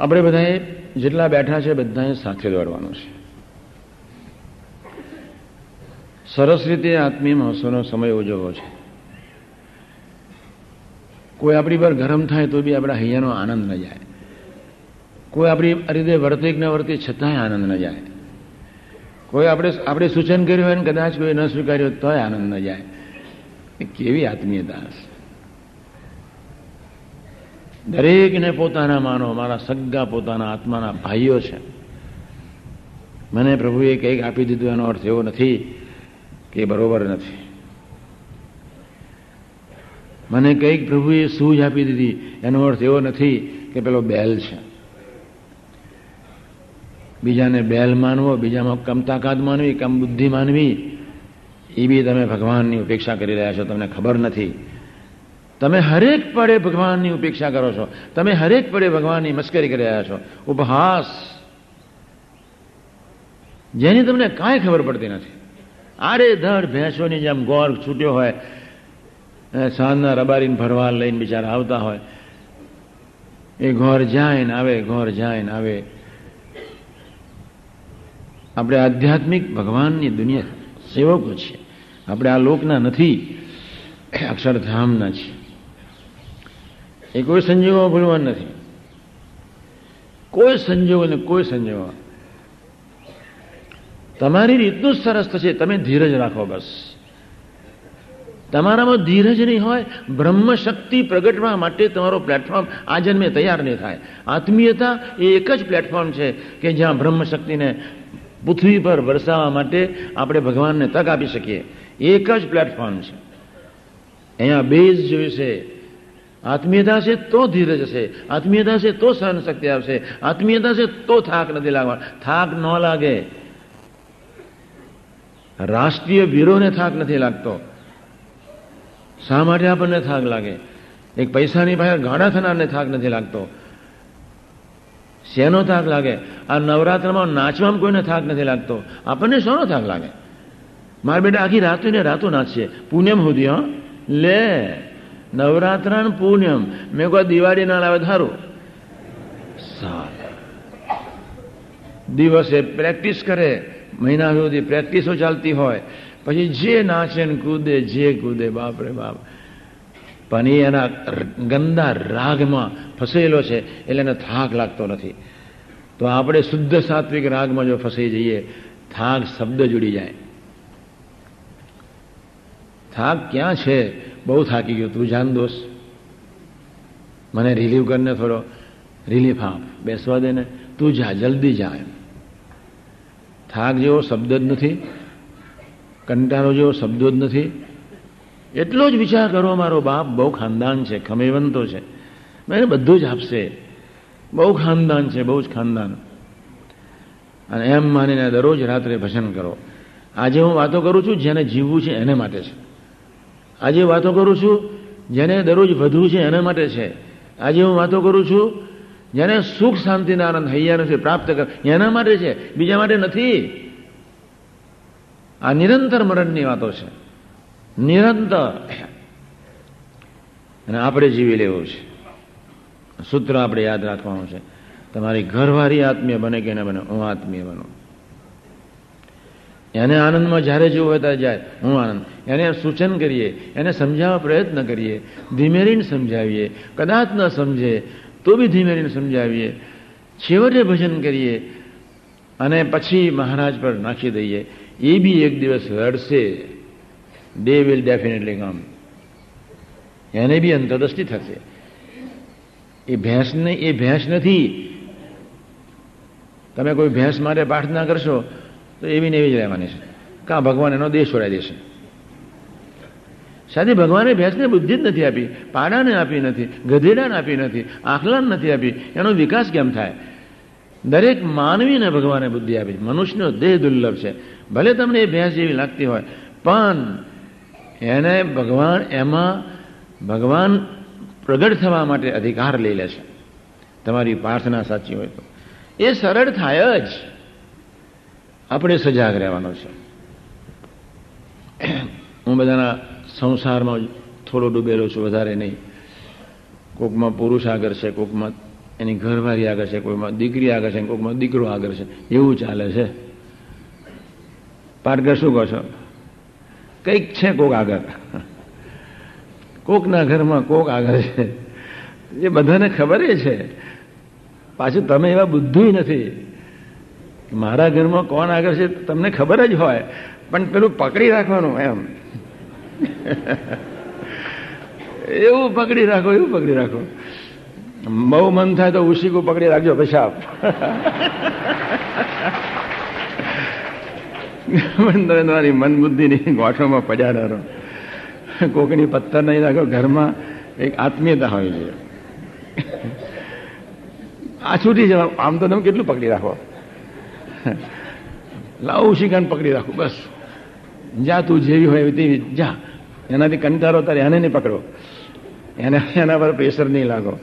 આપણે બધાએ જેટલા બેઠા છે બધાએ સાથે દોડવાનું છે. સરસ રીતે આત્મીય મહોત્સવનો સમય ઉજવવો છે. કોઈ આપણી પર ગરમ થાય તો બી આપણા હૈયાનો આનંદ ન જાય. કોઈ આપણી રીતે વર્તે કે ન વર્તે છતાંય આનંદ ન જાય. કોઈ આપણે આપણે સૂચન કર્યું હોય ને કદાચ કોઈ ન સ્વીકાર્યું તોય આનંદ ન જાય. કેવી આત્મીયતા હશે. દરેકને પોતાના માનો, મારા સગા પોતાના આત્માના ભાઈઓ છે. મને પ્રભુએ કંઈક આપી દીધું એનો અર્થ એવો નથી કે બરોબર નથી. મને કંઈક પ્રભુએ સૂઝ આપી દીધી એનો અર્થ એવો નથી કે પેલો બેલ છે. બીજાને બેલ માનવો, બીજામાં કમ તાકાત માનવી કમ બુદ્ધિ માનવી, એ બી તમે ભગવાનની ઉપેક્ષા કરી રહ્યા છો, તમને ખબર નથી. તમે હરેક પડે ભગવાનની ઉપેક્ષા કરો છો. તમે હરેક પડે ભગવાનની મસ્કરી કરી રહ્યા છો. ઉપહાસ. જેની તમને કાંઈ ખબર પડતી નથી. આરે ધડ ભેંસોની જેમ ગોર છૂટ્યો હોય સાંજના રબારીને ભરવા લઈને બિચારા આવતા હોય. એ ઘોર જાય આવે, ઘોર જાય આવે. આપણે આધ્યાત્મિક ભગવાનની દુનિયા સેવકો છીએ. આપણે આ લોકના નથી અક્ષરધામના છીએ. એ કોઈ સંજોગોમાં ભૂલવાનું નથી. કોઈ સંજોગો ને કોઈ સંજોગો. તમારી રીતનું જ સરસ થશે, તમે ધીરજ રાખો બસ. તમારામાં ધીરજ નહીં હોય બ્રહ્મ શક્તિ પ્રગટવા માટે તમારો પ્લેટફોર્મ આ જન્મે તૈયાર નહીં થાય. આત્મીયતા એ એક જ પ્લેટફોર્મ છે કે જ્યાં બ્રહ્મ શક્તિને પૃથ્વી પર વરસાવવા માટે આપણે ભગવાનને તક આપી શકીએ. એક જ પ્લેટફોર્મ છે. અહીંયા બેઝ જોઈશે આત્મીયતા છે તો ધીરજ હશે આત્મીયતા છે તો સહન શક્તિ આવશે આત્મીયતા છે તો થાક નથી લાગવા થાક ન લાગે. રાષ્ટ્રીય વીરોને થાક નથી લાગતો. શા માટે આપણને થાક લાગે? એક પૈસાની પાસે ગાડા થનારને થાક નથી લાગતો. શેનો થાક લાગે? આ નવરાત્રમાં નાચવામાં કોઈને થાક નથી લાગતો. આપણને શોનો થાક લાગે? મારા બેટા આખી રાતો ને રાતો નાચશે. પુણ્યમ સુધી, હા? લે. નવરાત્રણ પુણ્યમ મેં કહો દિવાળી ના લાવે ધારું. દિવસે પ્રેક્ટિસ કરે. મહિના સુધી પ્રેક્ટિસો ચાલતી હોય. પછી જે નાચે ને કૂદે, જે કૂદે બાપ રે બાપ. પણ એના ગંદા રાગમાં ફસેલો છે, એટલે એને થાક લાગતો નથી. તો આપણે શુદ્ધ સાત્વિક રાગમાં જો ફસાઈ જઈએ, થાક શબ્દ જુડી જાય. થાક ક્યાં છે? બહુ થાકી ગયો. તું જાન દોસ્ત. મને રિલીવ કરીને થોડો. રિલીફ આપ. બેસવા દે ને. તું જા, જલ્દી જા એમ. થાક જેવો શબ્દ જ નથી. કંટાળો જેવો શબ્દો જ નથી. એટલો જ વિચાર કરો, મારો બાપ બહુ ખાનદાન છે, ખમેવંતો છે. મને બધું જ આપશે. બહુ ખાનદાન છે, બહુ જ ખાનદાન. અને એમ માનીને દરરોજ રાત્રે ભજન કરો. આજે હું વાતો કરું છું જેને જીવવું છે એને માટે છે. આજે વાતો કરું છું જેને દરરોજ વધુ છે એના માટે છે. આજે હું વાતો કરું છું જેને સુખ, શાંતિનો આનંદ, હૈયાનો છે, પ્રાપ્ત કર એના માટે છે, બીજા માટે નથી. આ નિરંતર મરણની વાતો છે. નિરંતર. અને આપણે જીવી લેવું છે. સૂત્ર આપણે યાદ રાખવાનું છે. તમારી ઘરવાળી આત્મીય બને કે ન બને, હું આત્મીય બનો. એને આનંદમાં જ્યારે જેવું ત્યારે જાય, હું આનંદ. એને સૂચન કરીએ, એને સમજાવવા પ્રયત્ન કરીએ ધીમેરીને સમજાવીએ. કદાચ ન સમજે, તો બી ધીમેરીને સમજાવીએ. છેવટે ભજન કરીએ અને પછી મહારાજ પર નાખી દઈએ. એ બી એક દિવસ રડશે ડે વિલ ડેફિનેટલી કમ એને બી અંતરદ્રષ્ટિ થશે. એ ભેંસને એ ભેંસ નથી. તમે કોઈ ભેંસ માટે પ્રાર્થના કરશો? તો એવી એવી જ રહેવાની છે. કાં ભગવાન એનો દેશ છોડાઈ દેશે? સાથે ભગવાને ભેંસને બુદ્ધિ જ નથી આપી, પાડાને આપી નથી, ગધેડાને આપી નથી, આખલાને નથી આપી. એનો વિકાસ કેમ થાય? દરેક માનવીને ભગવાને બુદ્ધિ આપી મનુષ્યનો દેહ દુર્લભ છે. ભલે તમને એ ભેંસ જેવી લાગતી હોય, પણ એને ભગવાન એમાં ભગવાન પ્રગટ થવા માટે અધિકાર લઈ લે છે. તમારી પ્રાર્થના સાચી હોય તો. એ સરળ થાય જ. આપણે સજાગ રહેવાનો છે. હું બધાના સંસારમાં થોડો ડૂબેલો છું, વધારે નહીં. કોકમાં પુરુષ આગળ છે, કોકમાં એની ઘરવાળી આગળ છે કોઈમાં દીકરી આગળ છે, કોકમાં દીકરો આગળ છે. એવું ચાલે છે. પાટકર શું કહો છો? કંઈક છે કોક આગળ. કોકના ઘરમાં કોક આગળ છે. એ બધાને ખબર છે. પાછું તમે એવા બુદ્ધિ નથી. મારા ઘરમાં કોણ આગળ છે તમને ખબર જ હોય. પણ પેલું પકડી રાખવાનું એમ. એવું પકડી રાખો, એવું પકડી રાખો. બહુ મન થાય તો ઉશીકું પકડી રાખજો પેશાબ. તમારી મન બુદ્ધિની ગોઠોમાં પડ્યા રહો કોકની પથ્થર નહીં રાખો, ઘરમાં એક આત્મીયતા હોય છે. આ છૂટી જવા આમ તો તમે કેટલું પકડી રાખો? [LAUGHS] લાવું શિકાન પકડી રાખું? બસ. જા તું જેવી હોય તેવી. જા. એનાથી કંટારો તારે એને નહીં પકડો એને એના પર પ્રેશર નહીં લાગો.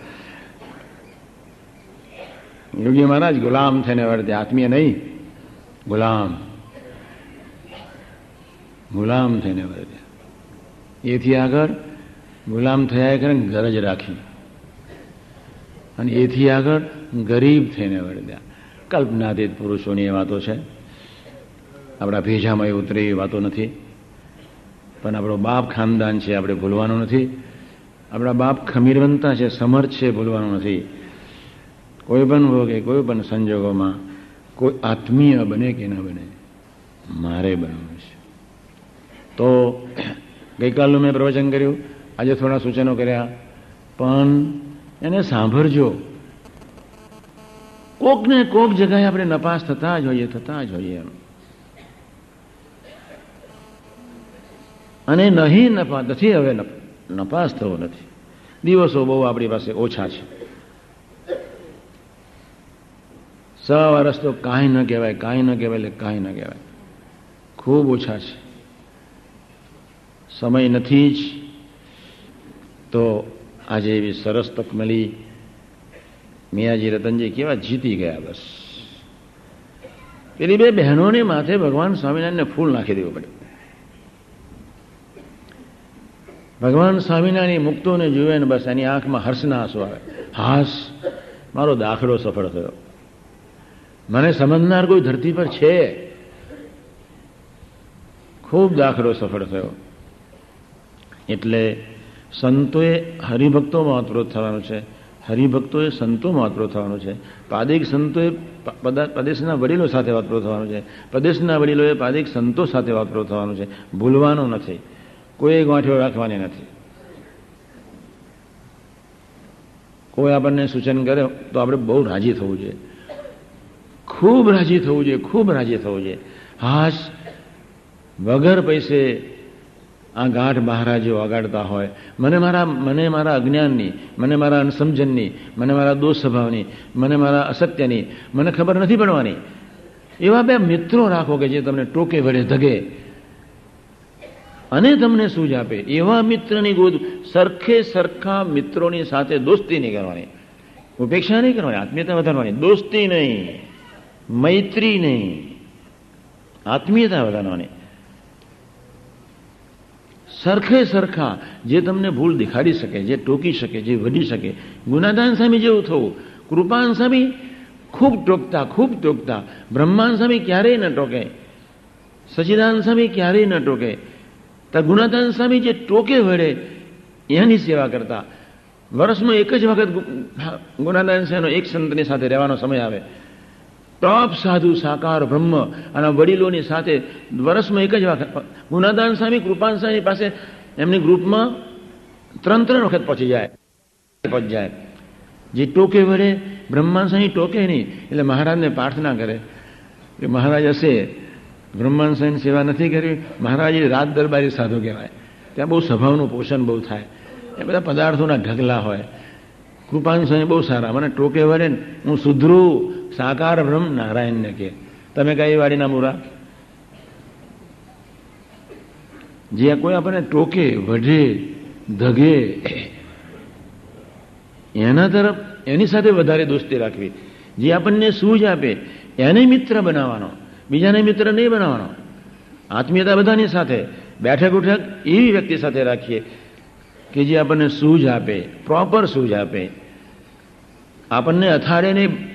યોગી મહારાજ, ગુલામ થઈને વર્તે આત્મીય નહીં. ગુલામ. ગુલામ થઈને વર્તે એથી આગળ ગુલામ થયા કરે ગરજ રાખી. અને એથી આગળ ગરીબ થઈને વર્ત્યા કલ્પનાતીત પુરુષોની એ વાતો છે. આપણા ભેજામાં એ ઉતરે એ વાતો નથી. પણ આપણો બાપ ખાનદાન છે, આપણે ભૂલવાનું નથી. આપણા બાપ ખમીરવંતા છે, સમર્થ છે, ભૂલવાનું નથી. કોઈ પણ ભોગે, કોઈ પણ સંજોગોમાં કોઈ આત્મીય બને કે ન બને, મારે બનવું છે. તો ગઈકાલનું મેં પ્રવચન કર્યું. આજે થોડા સૂચનો કર્યા. પણ એને સાંભળજો. કોક ને કોક જગાએ આપણે નપાસ થતા જ હોઈએ, થતા જ હોઈએ એમ. અને નહીં નફા નથી હવે નપાસ થવો નથી. દિવસો બહુ આપણી પાસે ઓછા છે. સવા વર્ષ તો કાંઈ ન કહેવાય, કાંઈ ન કહેવાય કાંઈ ન કહેવાય. ખૂબ ઓછા છે. સમય નથી જ. તો આજે એવી સરસ તક મળી. મિયાજી રતનજી કેવા જીતી ગયા બસ. પેલી બે બહેનોને માથે ભગવાન સ્વામિનારાયણને ફૂલ નાખી દેવું પડ્યું ભગવાન સ્વામિનારાયણ મુક્તોને જુએ ને બસ એની આંખમાં હર્ષના આંસુ આવે હાસ મારો દાખલો સફળ થયો. મને સમજનાર કોઈ ધરતી પર છે. ખૂબ દાખલો સફળ થયો. એટલે સંતોએ હરિભક્તોમાં ઓતપ્રોત થવાનું છે. હરિભક્તોએ સંતોમાં વાતરો થવાનું છે. પાદિક સંતોએ પ્રદેશના વડીલો સાથે વાતરો થવાનું છે. પ્રદેશના વડીલોએ પાદિક સંતો સાથે વાતરો થવાનું છે. ભૂલવાનું નથી. કોઈ ગાંઠીઓ રાખવાની નથી. કોઈ આપણને સૂચન કરે તો આપણે બહુ રાજી થવું જોઈએ. ખૂબ રાજી થવું જોઈએ, ખૂબ રાજી થવું જોઈએ. હાશ, વગર પૈસે આ ગાંઠ મહારાજો વગાડતા હોય. મને મારા મને મારા અજ્ઞાનની, મને મારા અનસમજનની, મને મારા દોષ સ્વભાવની મને મારા અસત્યની, મને ખબર નથી પડવાની. એવા બે મિત્રો રાખો કે જે તમને ટોકે વડે ધગે. અને તમને સૂઝ આપે. એવા મિત્રની ગોદ સરખે સરખા મિત્રોની સાથે દોસ્તી નહીં કરવાની. ઉપેક્ષા નહીં કરવાની, આત્મીયતા વધારવાની. દોસ્તી નહીં. મૈત્રી નહીં. આત્મીયતા વધારવાની. સરખે સરખા જે તમને ભૂલ દેખાડી શકે, જે ટોકી શકે, જે વધી શકે ગુનાદાન સામે જેવું થવું. કૃપાન સામે ખૂબ ટોકતા ખૂબ ટોકતા. બ્રહ્માન સામે ક્યારેય ન ટોકે. સચિદાન સામે ક્યારેય ન ટોકે. ગુણાદાન સ્વામી જે ટોકે વળે, એની સેવા કરતા. વર્ષમાં એક જ વખત ગુણાદાન સ્વામીનો એક સંતની સાથે રહેવાનો સમય આવે. ટોપ સાધુ, સાકાર, બ્રહ્મ અને વડીલોની સાથે વર્ષમાં એક જ વખત. ગુનાદાન સ્વામી, કૃપાન સ્વામી પાસે એમની ગ્રુપમાં ત્રણ ત્રણ વખત પહોંચી જાય. પહોંચી જાય. જે ટોકે વડે બ્રહ્મા સ્વામી ટોકે નહીં, એટલે મહારાજને પ્રાર્થના કરે કે મહારાજ હશે. બ્રહ્માંડ સ્વામી સેવા નથી કરવી એ રાત દરબારી સાધુ કહેવાય. ત્યાં બહુ સ્વભાવનું પોષણ બહુ થાય. એ બધા પદાર્થોના ઢગલા હોય. કૃપાન સ્વામી બહુ સારા. મને ટોકે વળે ને હું સુધરું. સાકાર બ્રહ્મ નારાયણને કે તમે કઈ વાડીના મૂરા? જે કોઈ આપણને ટોકે, વઢે, ધગે, એના તરફ એની સાથે વધારે દોસ્તી રાખવી. જે આપણને સૂઝ આપે, એને મિત્ર બનાવવાનો. બીજાને મિત્ર નહીં બનાવવાનો. આત્મીયતા બધાની સાથે, બેઠક ઉઠક એવી વ્યક્તિ સાથે રાખીએ કે જે આપણને સૂઝ આપે પ્રોપર સૂઝ આપે. આપણને અથાડે નહીં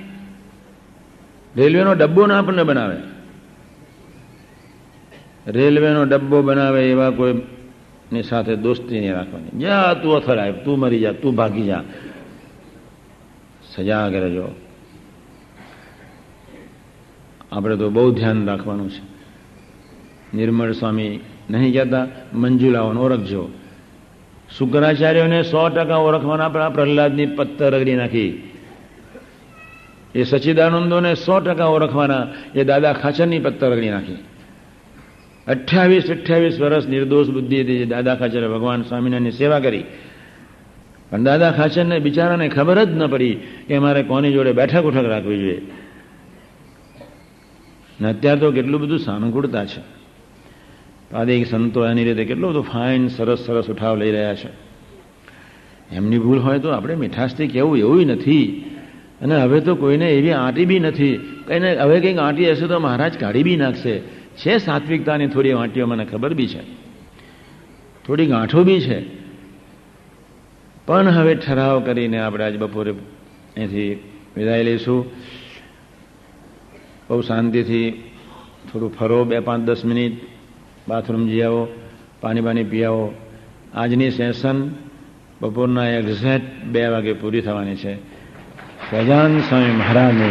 રેલવેનો ડબ્બો ના આપણને બનાવે. રેલવેનો ડબ્બો બનાવે એવા કોઈની સાથે દોસ્તી નહીં રાખવાની. જા, તું અથડાય, તું મરી જા, તું ભાગી જા. સજાગ રહેજો. આપણે તો બહુ ધ્યાન રાખવાનું છે. નિર્મળ સ્વામી નહીં કહેતા, મંજુલાઓને ઓળખજો. શુક્રાચાર્યોને સો ટકા ઓળખવાના આપણા પ્રહલાદની પત્તર રગડી નાખી. એ સચિદાનંદોને સો ટકા ઓળખવાના એ દાદા ખાચરની પત્તર રગડી નાખી. અઠ્યાવીસ અઠ્યાવીસ વર્ષ નિર્દોષ બુદ્ધિ હતી દાદા ખાચરે ભગવાન સ્વામિનારાયણની સેવા કરી. પણ દાદા ખાચરને બિચારાને ખબર જ ન પડી કે મારે કોની જોડે બેઠક ઉઠક રાખવી જોઈએ. ને અત્યારે તો કેટલું બધું સાનુકૂળતા છે. પાદિક સંતો એની રીતે કેટલું બધું ફાઇન સરસ સરસ ઉઠાવ લઈ રહ્યા છે. એમની ભૂલ હોય તો આપણે મીઠાશથી કહેવું એવું નથી. અને હવે તો કોઈને એવી આંટી બી નથી. કઈને હવે કંઈક આંટી હશે તો મહારાજ કાઢી બી નાખશે. છે સાત્વિકતાની થોડી વાંટીઓ, મને ખબર બી છે. થોડી ગાંઠો બી છે. પણ હવે ઠરાવ કરીને આપણે આજ બપોરે અહીંથી વિદાય લઈશું. બહુ શાંતિથી થોડું ફરો, બે પાંચ દસ મિનિટ. બાથરૂમ જઈ આવો, પાણી પાણી પી આવો. આજની સેશન બપોરના એક્ઝેક્ટ બે વાગે પૂરી થવાની છે. સજાન સ્વામી મહારાજને